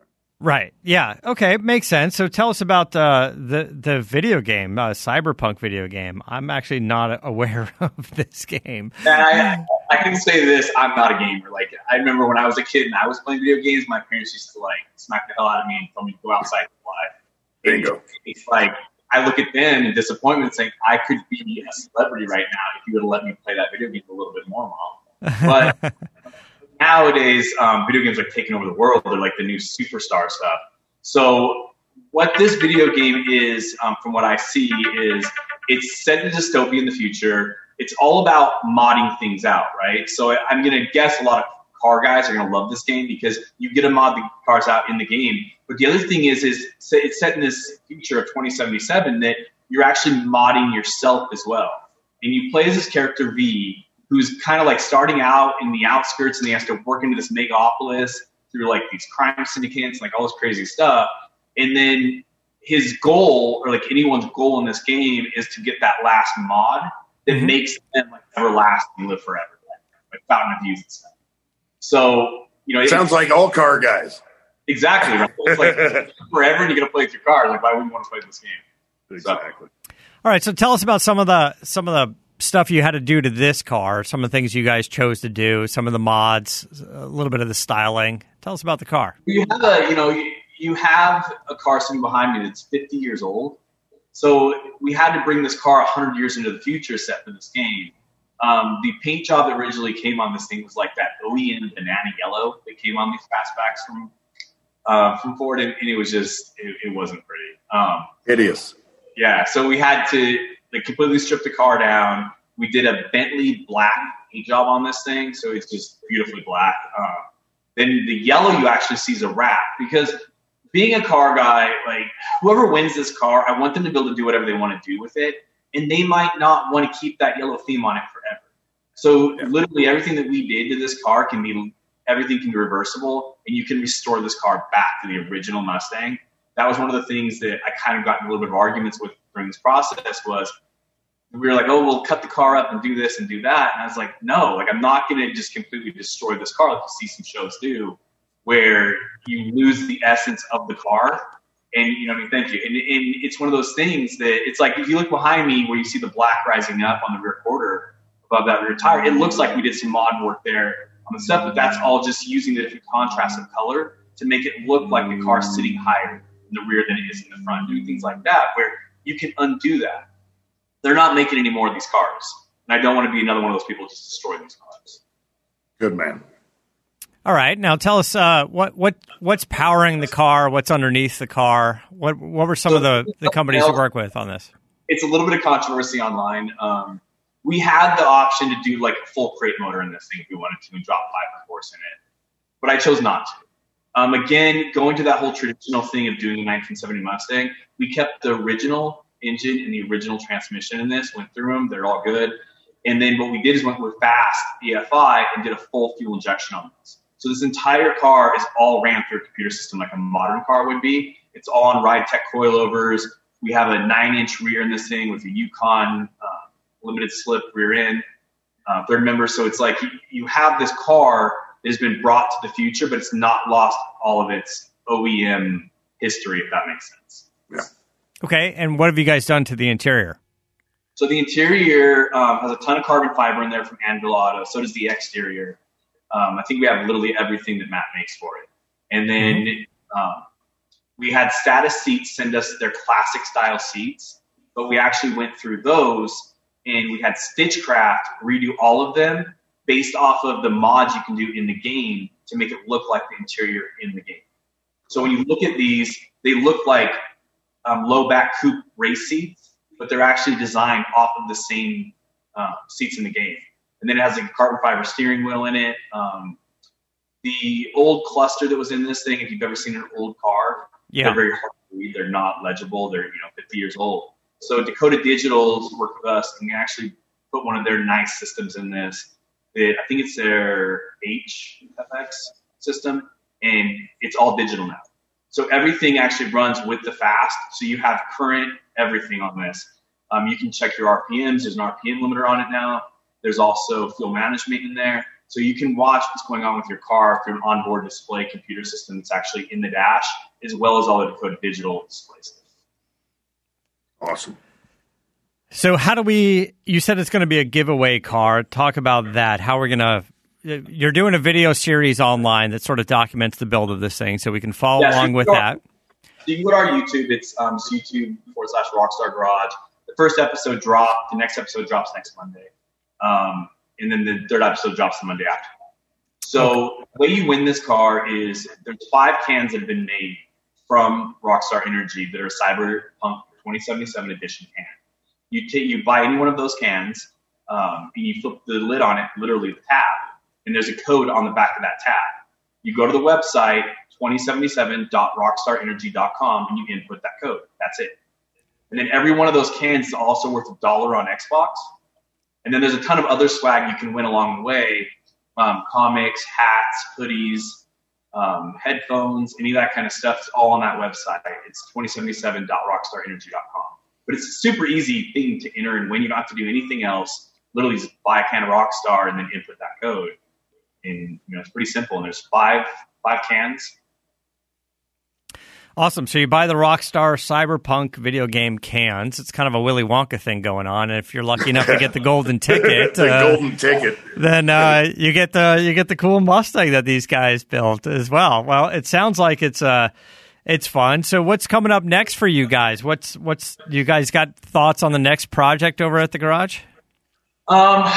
it. right. Yeah. Okay. Makes sense. So tell us about uh, the, the video game, uh, Cyberpunk video game. I'm actually not [LAUGHS] aware of this game. And I, I can say this: I'm not a gamer. Like I remember when I was a kid and I was playing video games, my parents used to like smack the hell out of me and tell me to go outside and play. Bingo. It's like I look at them in disappointment, saying I could be a celebrity right now if you would have let me play that video game a little bit more, mom. But [LAUGHS] nowadays, um, video games are taking over the world. They're like the new superstar stuff. So what this video game is, um, from what I see, is it's set in dystopia in the future. It's all about modding things out, right? So I'm going to guess a lot of car guys are going to love this game because you get to mod the cars out in the game. But the other thing is, is it's set in this future of 2077 that you're actually modding yourself as well. And you play as this character V, who's kind of like starting out in the outskirts and he has to work into this megapolis through like these crime syndicates, like all this crazy stuff. And then his goal, or like anyone's goal in this game, is to get that last mod that Mhm. makes them like everlasting, live forever, like, like Fountain of Youth and stuff. So you know, it- Sounds like all car guys. exactly. Right? It's like [LAUGHS] forever, and you got to play with your car. Like, why would you want to play this game? Exactly. All right, so tell us about some of the some of the stuff you had to do to this car, some of the things you guys chose to do, some of the mods, a little bit of the styling. Tell us about the car. you have a you know you, you have a car sitting behind me that's 50 years old so we had to bring this car 100 years into the future set for this game um, the paint job that originally came on this thing was like that OEM banana yellow that came on these fastbacks from uh, from Ford, and, and it was just it, it wasn't pretty. Um, Hideous. yeah, so we had to like completely strip the car down. We did a Bentley black paint job on this thing, so it's just beautifully black. Um, then the yellow you actually see is a wrap because being a car guy, like whoever wins this car, I want them to be able to do whatever they want to do with it, and they might not want to keep that yellow theme on it forever. So yeah. literally everything that we did to this car can be everything can be reversible, and you can restore this car back to the original Mustang. That was one of the things that I kind of got in a little bit of arguments with during this process was we were like, oh, we'll cut the car up and do this and do that. And I was like, no, like I'm not going to just completely destroy this car like you see some shows do, where you lose the essence of the car. And you know, I mean, thank you. And, and it's one of those things that it's like if you look behind me where you see the black rising up on the rear quarter above that rear tire, it looks like we did some mod work there on the stuff, but that's all just using the different contrast of color to make it look like the car's sitting higher in the rear than it is in the front, doing things like that, where you can undo that they're not making any more of these cars. And I don't want to be another one of those people just destroy these cars. Good man. All right, now tell us uh, what what what's powering the car, what's underneath the car. What what were some so, of the, the companies you work with on this? It's a little bit of controversy online. Um, we had the option to do like a full crate motor in this thing if we wanted to and drop five horse in it, but I chose not to. Um, again, going to that whole traditional thing of doing the 1970 Mustang, we kept the original engine and the original transmission in this, went through them, they're all good. And then what we did is went with fast EFI and did a full fuel injection on this. So this entire car is all ran through a computer system like a modern car would be. It's all on RideTech coilovers. We have a nine inch rear in this thing with a Yukon uh, limited slip rear end, uh, third member. So it's like you, you have this car that has been brought to the future, but it's not lost all of its OEM history, if that makes sense. Yeah. Okay, and what have you guys done to the interior? So the interior um, has a ton of carbon fiber in there from Anvil Auto. So does the exterior. Um, I think we have literally everything that Matt makes for it. And then mm-hmm. um, we had Status Seats send us their classic style seats, but we actually went through those and we had Stitchcraft redo all of them based off of the mods you can do in the game to make it look like the interior in the game. So when you look at these, they look like um, low back coupe race seats, but they're actually designed off of the same uh, seats in the game. And then it has a carbon fiber steering wheel in it. Um, the old cluster that was in this thing, if you've ever seen an old car, yeah. they're very hard to read. They're not legible. They're you know 50 years old. So Dakota Digitals worked with us and actually put one of their nice systems in this. It, I think it's their HDX system, and it's all digital now. So everything actually runs with the fast. So you have current everything on this. Um, you can check your RPMs. There's an RPM limiter on it now. There's also fuel management in there. So you can watch what's going on with your car through an onboard display computer system that's actually in the dash, as well as all the Dakota digital displays. Awesome. So how do we? You said it's going to be a giveaway car. Talk about that. How we're going to you're doing a video series online that sort of documents the build of this thing, so we can follow yeah, along with that. So you can go to our YouTube. It's um, YouTube forward slash Rockstar Garage. The first episode dropped. The next episode drops next Monday, um, and then the third episode drops the Monday after. So the way you win this car is there's five cans that have been made from Rockstar Energy that are Cyberpunk 2077 edition can. You take you buy any one of those cans, um, and you flip the lid on it, literally the tab, and there's a code on the back of that tab. You go to the website 2077.rockstarenergy.com and you input that code. That's it. And then every one of those cans is also worth a dollar on Xbox. And then there's a ton of other swag you can win along the way um, comics, hats, hoodies, um, headphones, any of that kind of stuff. It's all on that website. It's 2077.rockstarenergy.com. But it's a super easy thing to enter and win. You don't have to do anything else. Literally just buy a can of Rockstar and then input that code and you know it's pretty simple. And there's five five cans. Awesome. So you buy the Rockstar Cyberpunk video game cans. It's kind of a Willy Wonka thing going on. And if you're lucky enough to get the golden [LAUGHS] ticket, the uh, golden ticket, then uh, [LAUGHS] you get the you get the cool Mustang that these guys built as well. Well, it sounds like it's uh it's fun. So what's coming up next for you guys? What's what's you guys got thoughts on the next project over at the garage? Um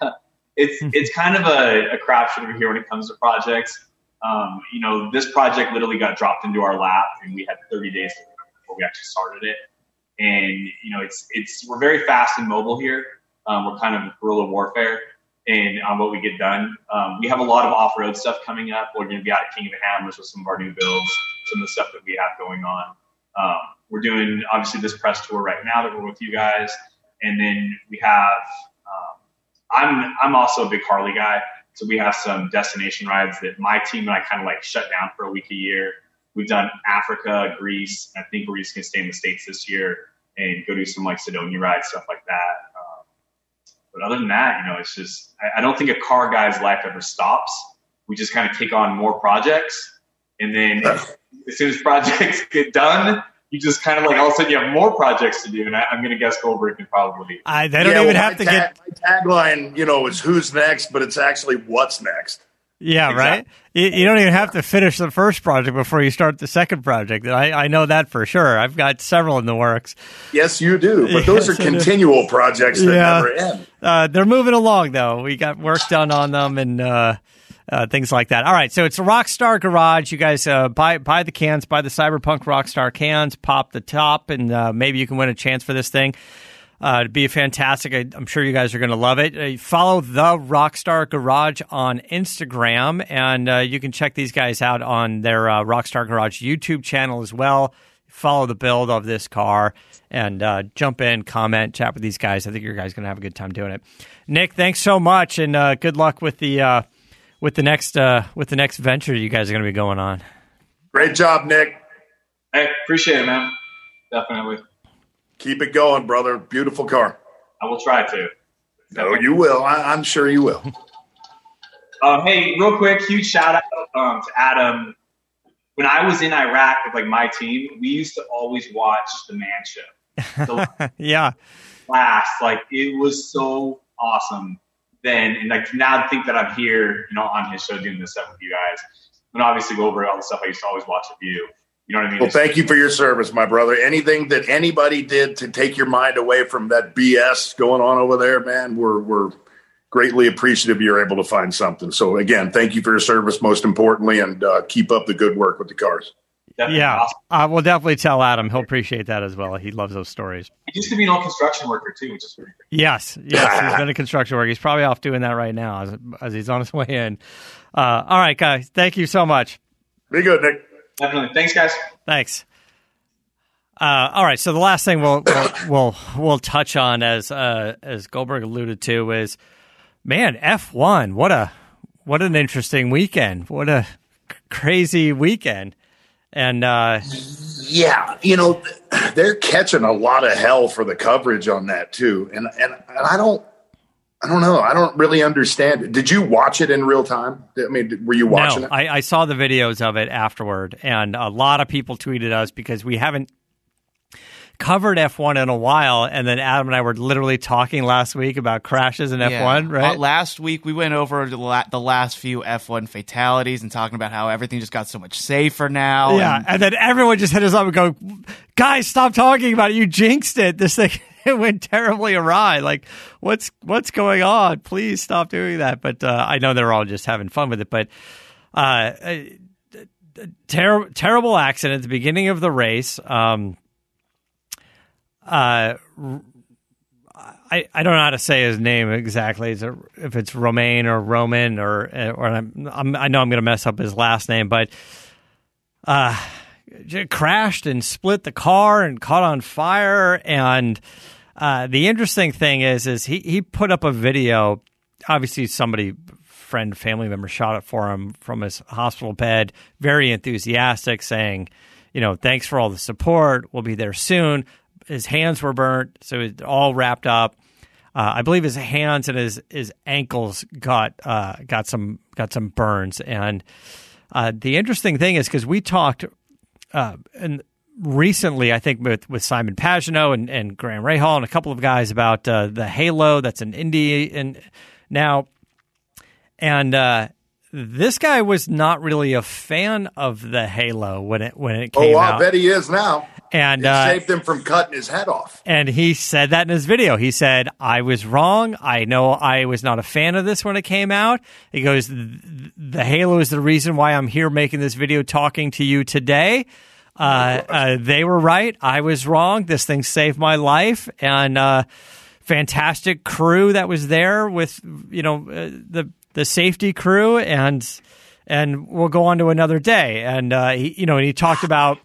[LAUGHS] it's it's kind of a, a crapshoot over here when it comes to projects. Um, you know, this project literally got dropped into our lap, and we had 30 days before we actually started it. And you know, it's it's we're very fast and mobile here. Um, we're kind of guerrilla warfare and on what we get done. Um, we have a lot of off road stuff coming up. We're going to be out at King of the Hammers with some of our new builds, some of the stuff that we have going on. Um, we're doing obviously this press tour right now that we're with you guys, and then we have. Um, I'm I'm also a big Harley guy, so we have some destination rides that my team and I kind of like shut down for a week a year. We've done Africa, Greece. I think we're just going to stay in the states this year and go do some like Sedona rides, stuff like that. Um, but other than that, you know, it's just I, I don't think a car guy's life ever stops. We just kind of take on more projects, and then as soon as projects [LAUGHS] get done, you just kind of like all of a sudden you have more projects to do. And I, am going to guess Goldberg can probably. I, they don't yeah, even well, have to tag, get. My tagline, you know, is "Who's next," but it's actually "What's next." Yeah, exactly. right. You, you, don't even have to finish the first project before you start the second project. I, I know that for sure. I've got several in the works. Yes, you do. But [LAUGHS] those yes, are continual projects that yeah. never end. Uh, they're moving along, though. We got work done on them and uh, uh, things like that. All right, so it's a Rockstar Garage. You guys uh, buy buy the cans, buy the Cyberpunk Rockstar cans, pop the top, and uh, maybe you can win a chance for this thing. Uh, it'd be fantastic. I, am sure you guys are going to love it. Uh, follow the Rockstar Garage on Instagram, and uh, you can check these guys out on their uh, Rockstar Garage YouTube channel as well. Follow the build of this car and uh, jump in, comment, chat with these guys. I think your guys going to have a good time doing it. Nic, thanks so much, and uh, good luck with the with the next uh, with the next venture you guys are going to be going on. Great job, Nic. Hey, appreciate it, man. Definitely. Keep it going, brother. Beautiful car. I will try to. No, you will. I, am sure you will. [LAUGHS] Um, hey, real quick, huge shout out um, to Adam. When I was in Iraq with like my team, we used to always watch the Man Show. [LAUGHS] The yeah. Last, like it was so awesome then, and like now think that I'm here, you know, on his show doing this stuff with you guys, and obviously go over all the stuff I used to always watch with you. You know what I mean? Well, thank you for your service, my brother. Anything that anybody did to take your mind away from that BS going on over there, man, we're we're greatly appreciative you're able to find something. So again, thank you for your service, most importantly, and uh, keep up the good work with the cars. Definitely yeah, awesome. I will definitely tell Adam. He'll appreciate that as well. He loves those stories. He used to be an old construction worker too, which is pretty great. Yes, yes, he's [LAUGHS] been a construction worker. He's probably off doing that right now as, as he's on his way in. Uh, all right, guys, thank you so much. Be good, Nic. Definitely. Thanks, guys. Thanks. Uh, all right. So the last thing we'll we'll [LAUGHS] we'll, we'll touch on, as uh, as Goldberg alluded to, is man F one. What a what an interesting weekend. What a crazy weekend. And uh, yeah, you know they're catching a lot of hell for the coverage on that too. And and, and I don't I don't know. I don't really understand it. Did you watch it in real time? I mean, were you watching no, it? I, I saw the videos of it afterward, and a lot of people tweeted us because we haven't covered F1 in a while, and then Adam and I were literally talking last week about crashes in yeah. F1, right? Uh, last week we went over the, la- the, last few F1 fatalities and talking about how everything just got so much safer now. Yeah, and, and then everyone just hit us up and go, guys, stop talking about it. You jinxed it. This thing. [LAUGHS] it went terribly awry. Like, what's what's going on? Please stop doing that. But uh, I know they're all just having fun with it. But uh, ter- terrible accident at the beginning of the race. Um, uh, I, I don't know how to say his name exactly. Is it, if it's Romain or Roman or or I'm, I'm, i know I'm going to mess up his last name, but uh, crashed and split the car and caught on fire. And uh, the interesting thing is, is he he put up a video. Obviously, somebody friend family member shot it for him from his hospital bed. Very enthusiastic, saying, you know, thanks for all the support. We'll be there soon his hands were burnt, so it's all wrapped up. Uh, I believe his hands and his his ankles got uh, got some got some burns. And uh, the interesting thing is because we talked uh, and recently, I think with, with Simon Pagenaud and, and Graham Rahal and a couple of guys about uh, the Halo that's an Indy and now and uh, this guy was not really a fan of the Halo when it when it came out. oh, out. I bet he is now and uh, saved him from cutting his head off. And he said that in his video. He said, "I was wrong. I know I was not a fan of this when it came out." He goes, "The Halo is the reason why I'm here making this video, talking to you today." Uh, uh, they were right. I was wrong. This thing saved my life, and uh, fantastic crew that was there with you know uh, the the safety crew and and we'll go on to another day. And uh, he, you know and he talked [SIGHS] about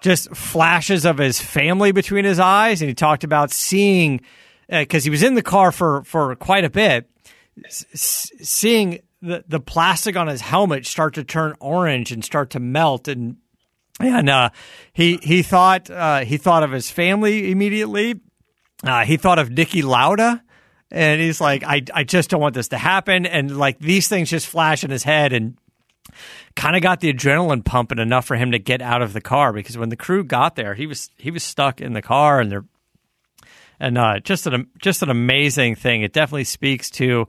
just flashes of his family between his eyes. And he talked about seeing because uh, he was in the car for for quite a bit s- seeing the the plastic on his helmet start to turn orange and start to melt. And and uh, he he thought uh, he thought of his family immediately. Uh, he thought of Niki Lauda, and he's like, I, I just don't want this to happen. And like these things just flash in his head and kind of got the adrenaline pumping enough for him to get out of the car because when the crew got there, he was he was stuck in the car and they're and uh, just an just an amazing thing. It definitely speaks to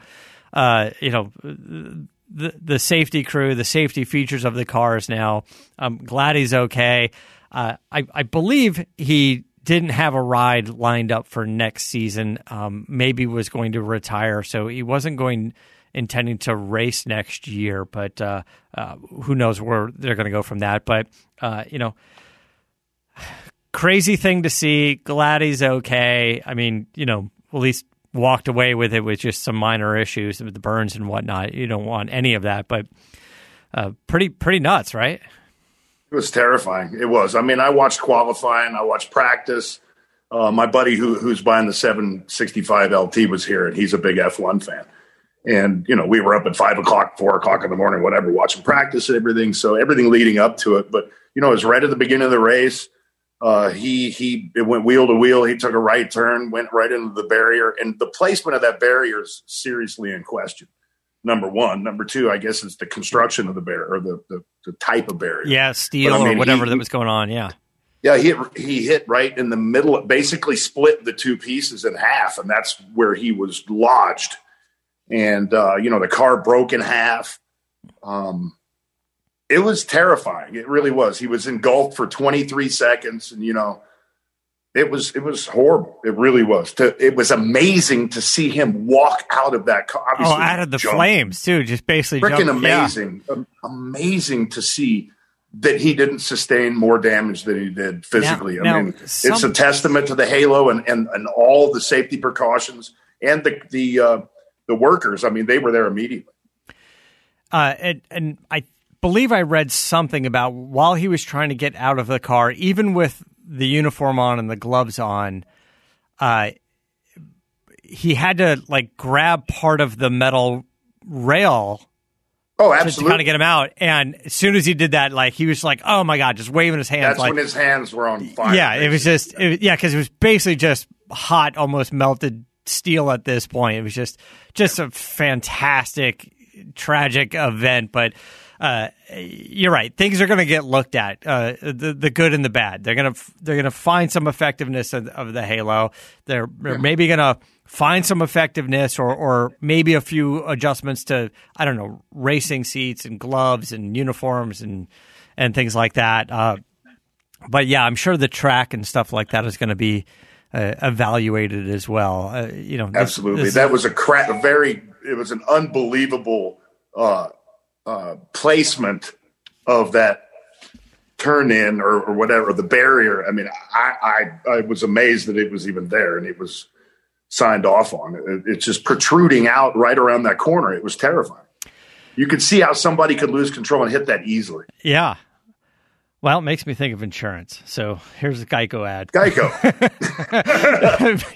uh, you know the the safety crew, the safety features of the cars. Now, I'm glad he's okay. Uh, I I believe he didn't have a ride lined up for next season. Um, maybe was going to retire, so he wasn't going intending to race next year. But uh, uh, who knows where they're going to go from that? But uh, you know, crazy thing to see. Glad he's okay. I mean, you know, at least walked away with it with just some minor issues with the burns and whatnot. You don't want any of that, but uh, pretty pretty nuts, right? It was terrifying. It was. I mean, I watched qualifying. I watched practice. Uh, my buddy who, who's buying the 765 LT was here, and he's a big F1 fan. And you know, we were up at five o'clock, four o'clock in the morning, whatever, watching practice and everything. So everything leading up to it. But you know, it was right at the beginning of the race. Uh, he he it went wheel to wheel. He took a right turn, went right into the barrier, and the placement of that barrier is seriously in question number one. Number two, I guess, is the construction of the barrier or the, the, the type of barrier. Yeah, steel I mean, or whatever he, that was going on. Yeah. Yeah, he hit, he hit right in the middle, basically split the two pieces in half, and that's where he was lodged. And, uh, you know, the car broke in half. Um, it was terrifying. It really was. He was engulfed for 23 seconds, and, you know, it was it was horrible. It really was. To, it was amazing to see him walk out of that car. Obviously, oh, out of the jumped. flames too. Just basically freaking amazing. Yeah. amazing to see that he didn't sustain more damage than he did physically. Now, I now, mean, some, it's a testament to the halo and, and and all the safety precautions and the the uh, the workers. I mean, they were there immediately. Uh, and, and I believe I read something about while he was trying to get out of the car, even with the uniform on and the gloves on, uh, he had to like grab part of the metal rail. Oh, absolutely! To, kind of get him out, and as soon as he did that, like he was like, "Oh my god!" Just waving his hands. That's like, when his hands were on fire. Yeah, it was just, it, yeah, because it was basically just hot, almost melted steel at this point. It was just, just a fantastic, tragic event, but uh, you're right. Things are going to get looked at, uh, the the good and the bad. They're gonna they're gonna find some effectiveness of, of the Halo. They're, they're maybe gonna find some effectiveness or or maybe a few adjustments to I don't know racing seats and gloves and uniforms and and things like that. Uh, but yeah, I'm sure the track and stuff like that is going to be uh, evaluated as well. Uh, you know, absolutely. This, this that was a cra- very. It was an unbelievable uh, uh, placement of that turn in or, or, whatever the barrier. I mean, I, I, I was amazed that it was even there and it was signed off on. It, it's just protruding out right around that corner. It was terrifying. You could see how somebody could lose control and hit that easily. Yeah, well, it makes me think of insurance. So here's a Geico ad. Geico.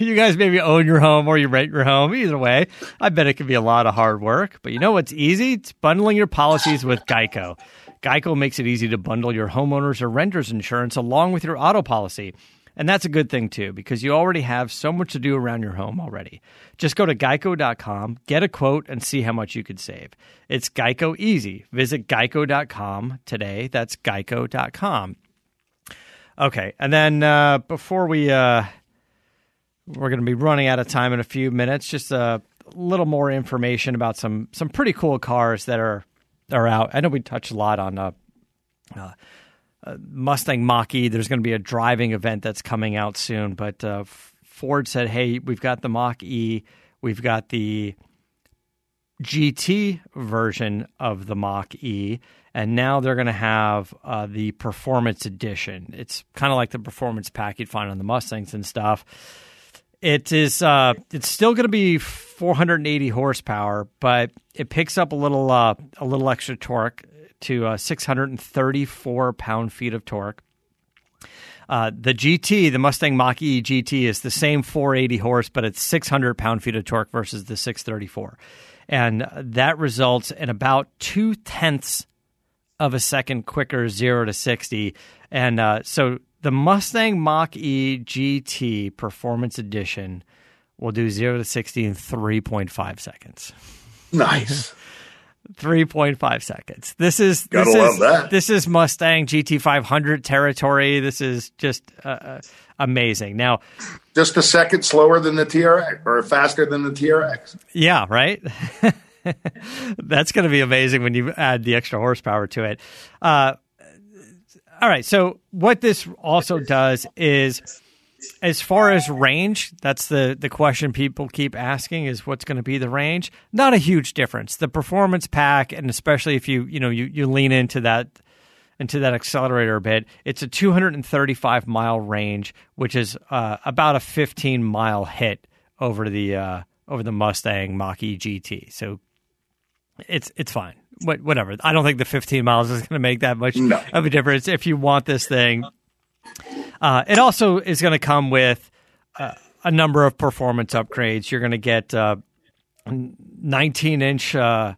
[LAUGHS] [LAUGHS] you guys maybe own your home or you rent your home. Either way, I bet it can be a lot of hard work. But you know what's easy? It's bundling your policies with Geico. Geico makes it easy to bundle your homeowners or renters insurance along with your auto policy. And that's a good thing too, because you already have so much to do around your home already. Just go to geico.com, get a quote, and see how much you could save. It's Geico easy. Visit geico.com today. That's geico.com. Okay, and then uh, before we, uh, we're going to be running out of time in a few minutes. Just a little more information about some some pretty cool cars that are are out. I know we touched a lot on uh, uh uh, Mustang Mach E. There's going to be a driving event that's coming out soon, but uh, Ford said, "Hey, we've got the Mach E, we've got the GT version of the Mach E, and now they're going to have uh, the Performance Edition. It's kind of like the Performance Pack you'd find on the Mustangs and stuff." It is. Uh, it's still going to be 480 horsepower, but it picks up a little uh, a little extra torque to uh, 634 pound feet of torque. Uh, the GT, the Mustang Mach E GT, is the same 480 horse, but it's 600 pound feet of torque versus the 634, and that results in about two tenths of a second quicker zero to 60. And uh, so the Mustang Mach E GT Performance Edition will do zero to 60 in 3.5 seconds. Nice. [LAUGHS] 3.5 seconds. This is Gotta this love is that. this is Mustang GT 500 territory. This is just uh, uh, amazing. Now, Just a second slower than the TRX or faster than the TRX. yeah, right. [LAUGHS] That's going to be amazing when you add the extra horsepower to it. Uh, all right. So what this also does is, as far as range, that's the the question people keep asking is what's going to be the range. Not a huge difference. The performance pack, and especially if you you know you you lean into that into that accelerator a bit, it's a 235 mile range, which is uh, about a 15 mile hit over the uh, over the Mustang Mach E GT. So it's it's fine. What, whatever. I don't think the 15 miles is going to make that much No. of a difference if you want this thing. Uh, it also is going to come with uh, a number of performance upgrades. You're going to get uh, 19 inch. Uh,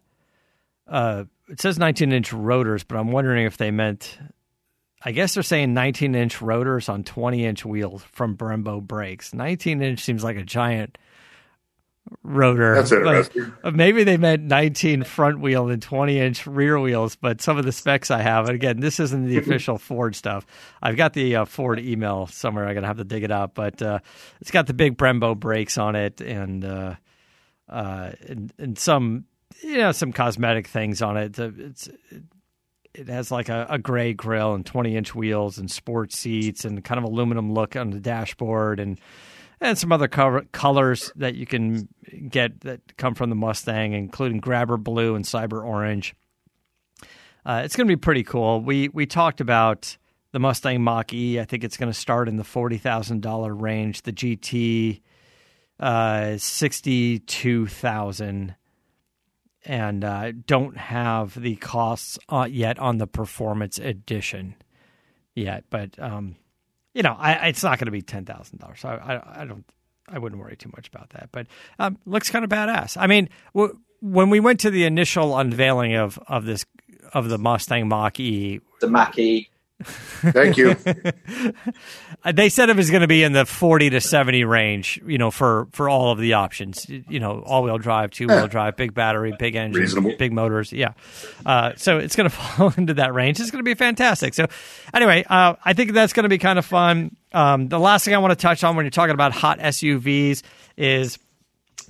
uh, it says 19 inch rotors, but I'm wondering if they meant. I guess they're saying 19 inch rotors on 20 inch wheels from Brembo brakes. 19 inch seems like a giant rotor. That's interesting. uh, Maybe they meant 19 front wheel and 20 inch rear wheels, but some of the specs I have, and again, this isn't the official Ford stuff. I've got the uh, Ford email somewhere. I'm going to have to dig it up, but uh, it's got the big Brembo brakes on it and, uh, uh, and, and some, you know, some cosmetic things on it. It's, it has like a, a gray grill and 20 inch wheels and sports seats and kind of aluminum look on the dashboard and and some other colors that you can get that come from the Mustang, including Grabber Blue and Cyber Orange. Uh, it's going to be pretty cool. We we talked about the Mustang Mach E. I think it's going to start in the forty thousand dollar range. The GT, uh, sixty two thousand, and uh, don't have the costs uh, yet on the Performance Edition yet. But um, you know, I, it's not going to be ten thousand dollars. So I, I, I don't, I wouldn't worry too much about that. But um, looks kind of badass. I mean, w- when we went to the initial unveiling of of this of the Mustang Mach E, The Mackie. Thank you. [LAUGHS] they said it was going to be in the forty to seventy range. You know, for for all of the options. You know, all wheel drive, two wheel drive, big battery, big engine, Reasonable. big motors. Yeah. Uh, so it's going [LAUGHS] to fall into that range. It's going to be fantastic. So anyway, uh, I think that's going to be kind of fun. Um, the last thing I want to touch on when you're talking about hot SUVs is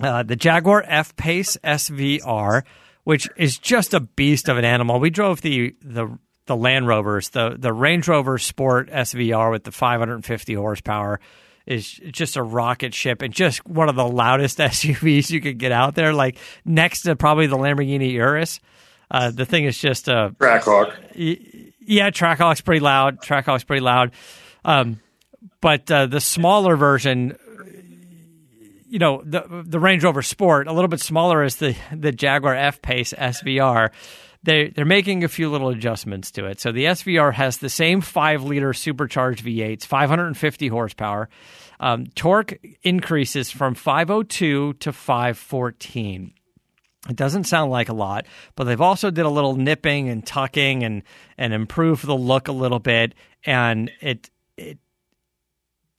uh, the Jaguar F Pace SVR, which is just a beast of an animal. We drove the the the Land Rovers, the the Range Rover Sport SVR with the 550 horsepower is just a rocket ship and just one of the loudest [LAUGHS] SUVs you could get out there. Like next to probably the Lamborghini Urus. Uh, the thing is just a Trackhawk. yeah, Trackhawk's pretty loud. Trackhawk's pretty loud. Um, but uh, the smaller version, you know, the the Range Rover Sport, a little bit smaller is the the Jaguar F Pace SVR. They they're making a few little adjustments to it. So the SVR has the same five liter supercharged V8s, 550 horsepower. Um, torque increases from 502 to 514. It doesn't sound like a lot, but they've also did a little nipping and tucking and and improved the look a little bit. And it it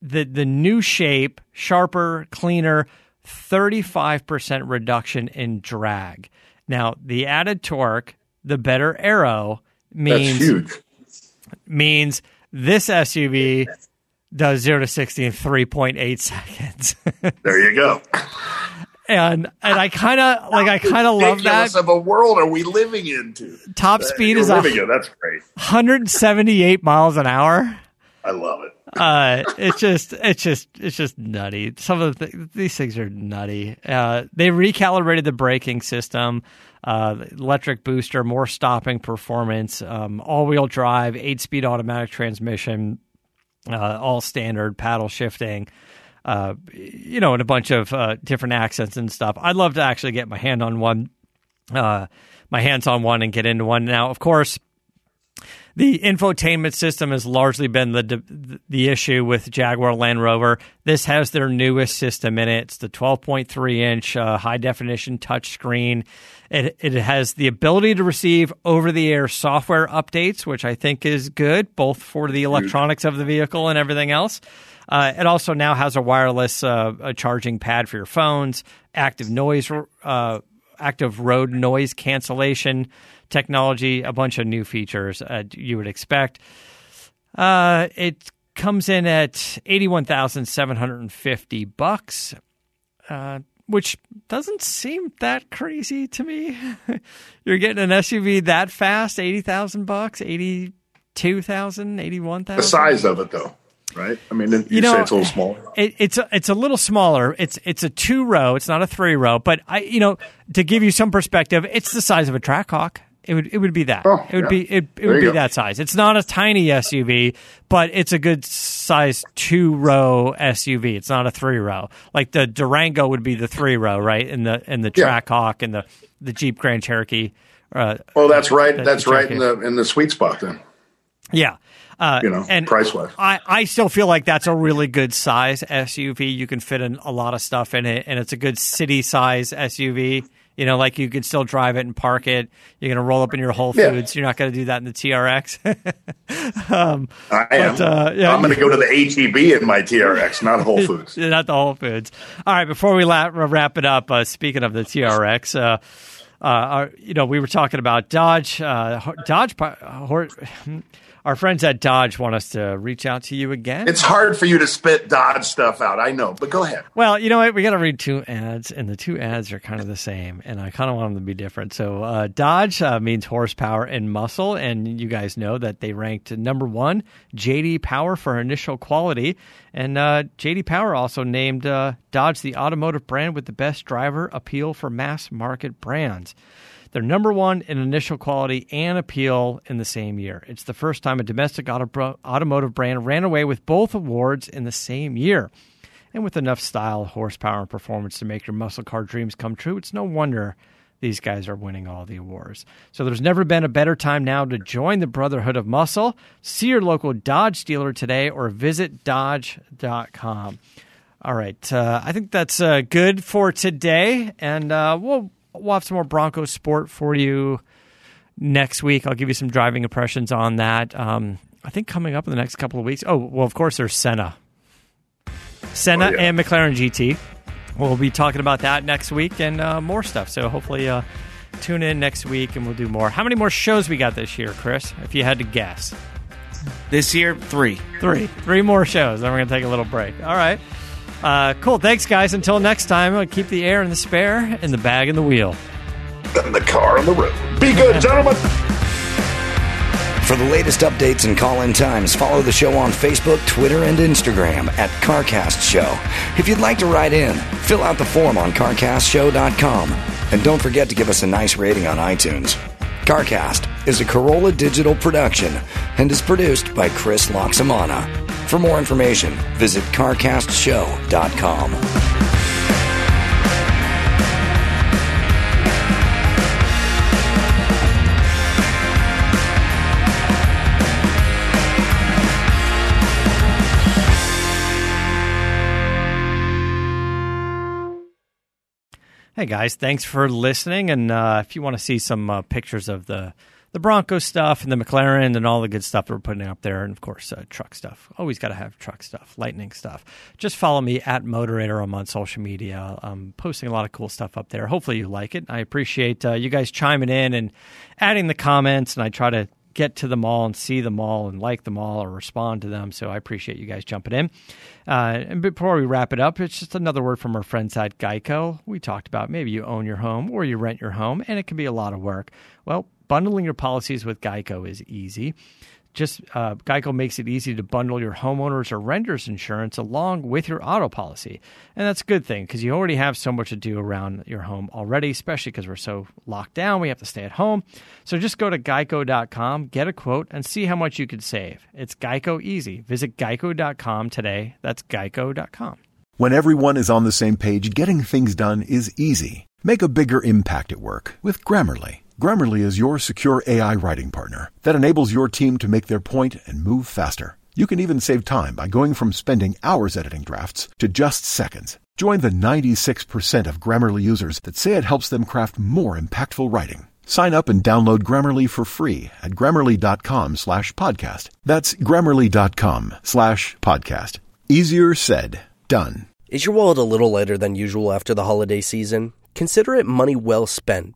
the the new shape, sharper, cleaner, thirty five percent reduction in drag. Now the added torque, the better aero That's means huge. means this SUV does zero to sixty in three point eight seconds. [LAUGHS] There you go. and and I kind of like I kind of love that. Of a world are we living into? Top speed is a living in. That's great. 178 miles an hour. I love it. Uh, it's just, it's just, it's just nutty. Some of the th- these things are nutty. Uh, they recalibrated the braking system, uh, electric booster, more stopping performance, um, all-wheel drive, eight-speed automatic transmission, uh, all standard paddle shifting. uh, you know, in a bunch of uh, different accents and stuff. I'd love to actually get my hand on one, uh, my hands on one, and get into one. Now, of course, the infotainment system has largely been the the issue with Jaguar Land Rover. This has their newest system in it. It's the 12.3 inch uh, high definition touchscreen. It it has the ability to receive over the air software updates, which I think is good, both for the electronics of the vehicle and everything else. Uh, it also now has a wireless uh, a charging pad for your phones, active noise, uh, active road noise cancellation technology, a bunch of new features uh, you would expect. Uh, it comes in at eighty-one thousand seven hundred and fifty bucks, uh, which doesn't seem that crazy to me. [LAUGHS] You're getting an SUV that fast, eighty thousand bucks, eighty-two thousand, eighty-one thousand. The size of it, though right? I mean, you, you know, say it's a little smaller. It, it's a, it's a little smaller. It's it's a two row. It's not a three row. But I, you know, to give you some perspective, it's the size of a Trackhawk. It would it would be that. Oh, it would yeah. be it, it would be go. that size. It's not a tiny SUV, but it's a good size two row SUV. It's not a three row. Like the Durango would be the three row, right? And the and the yeah. Trackhawk and the the Jeep Grand Cherokee. Uh, well, that's right. That's right in the in the sweet spot then. Yeah. Uh, you know, and price wise. I, I still feel like that's a really good size SUV. You can fit in a lot of stuff in it, and it's a good city size SUV. You know, like you could still drive it and park it. You're going to roll up in your Whole Foods. Yeah. You're not going to do that in the TRX. [LAUGHS] um, I am. But, uh, yeah, I'm going to go to the HEB in my TRX, not Whole [LAUGHS] Foods. not the Whole Foods. All right. Before we la- wrap it up, uh, speaking of the TRX, uh, uh, our, you know, we were talking about Dodge. Uh, Dodge. Our friends at Dodge want us to reach out to you again. It's hard for you to spit Dodge stuff out. I know, but go ahead. Well, you know what? We got to read two ads, and the two ads are kind of the same, and I kind of want them to be different. So, uh, Dodge uh, means horsepower and muscle, and you guys know that they ranked number one JD Power for initial quality, and uh, JD Power also named uh, Dodge the automotive brand with the best driver appeal for mass market brands. They're number one in initial quality and appeal in the same year. It's the first time a domestic auto- automotive brand ran away with both awards in the same year. And with enough style, horsepower, and performance to make your muscle car dreams come true, it's no wonder these guys are winning all the awards. So there's never been a better time now to join the Brotherhood of Muscle. See your local Dodge dealer today or visit Dodge.com. All right, uh, I think that's uh, good for today, and uh, we'll we'll have some more Broncos sport for you next week. I'll give you some driving impressions on that. Um, I think coming up in the next couple of weeks. Oh, well, of course, there's Senna. Senna oh, yeah. and McLaren GT. We'll be talking about that next week and uh, more stuff. So hopefully, uh, tune in next week and we'll do more. How many more shows we got this year, Chris? If you had to guess. This year, three. Three. Three more shows. Then we're going to take a little break. All right. Uh, cool. Thanks, guys. Until next time, I'll keep the air in the spare and the bag in the wheel. And the car on the road. Be good, gentlemen. For the latest updates and call in times, follow the show on Facebook, Twitter, and Instagram at CarCast Show. If you'd like to write in, fill out the form on CarCastShow.com. And don't forget to give us a nice rating on iTunes. CarCast is a Carolla digital production and is produced by Chris Laxamana. For more information, visit carcastshow.com. Hey guys, thanks for listening. And uh, if you want to see some uh, pictures of the the Bronco stuff and the McLaren and all the good stuff that we're putting up there, and of course uh, truck stuff. Always got to have truck stuff, lightning stuff. Just follow me at Moderator. I'm on social media. I'm posting a lot of cool stuff up there. Hopefully you like it. I appreciate uh, you guys chiming in and adding the comments, and I try to get to them all and see them all and like them all or respond to them. So I appreciate you guys jumping in. Uh, and before we wrap it up, it's just another word from our friends at Geico. We talked about maybe you own your home or you rent your home, and it can be a lot of work. Well, bundling your policies with Geico is easy. Just uh, Geico makes it easy to bundle your homeowners or renters insurance along with your auto policy, and that's a good thing because you already have so much to do around your home already. Especially because we're so locked down, we have to stay at home. So just go to Geico.com, get a quote, and see how much you could save. It's Geico easy. Visit Geico.com today. That's Geico.com. When everyone is on the same page, getting things done is easy. Make a bigger impact at work with Grammarly. Grammarly is your secure AI writing partner that enables your team to make their point and move faster. You can even save time by going from spending hours editing drafts to just seconds. Join the 96% of Grammarly users that say it helps them craft more impactful writing. Sign up and download Grammarly for free at grammarly.com slash podcast. That's grammarly.com slash podcast. Easier said, done. Is your wallet a little lighter than usual after the holiday season? Consider it money well spent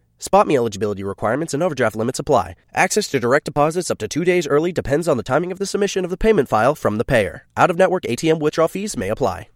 SpotMe eligibility requirements and overdraft limits apply. Access to direct deposits up to two days early depends on the timing of the submission of the payment file from the payer. Out of network ATM withdrawal fees may apply.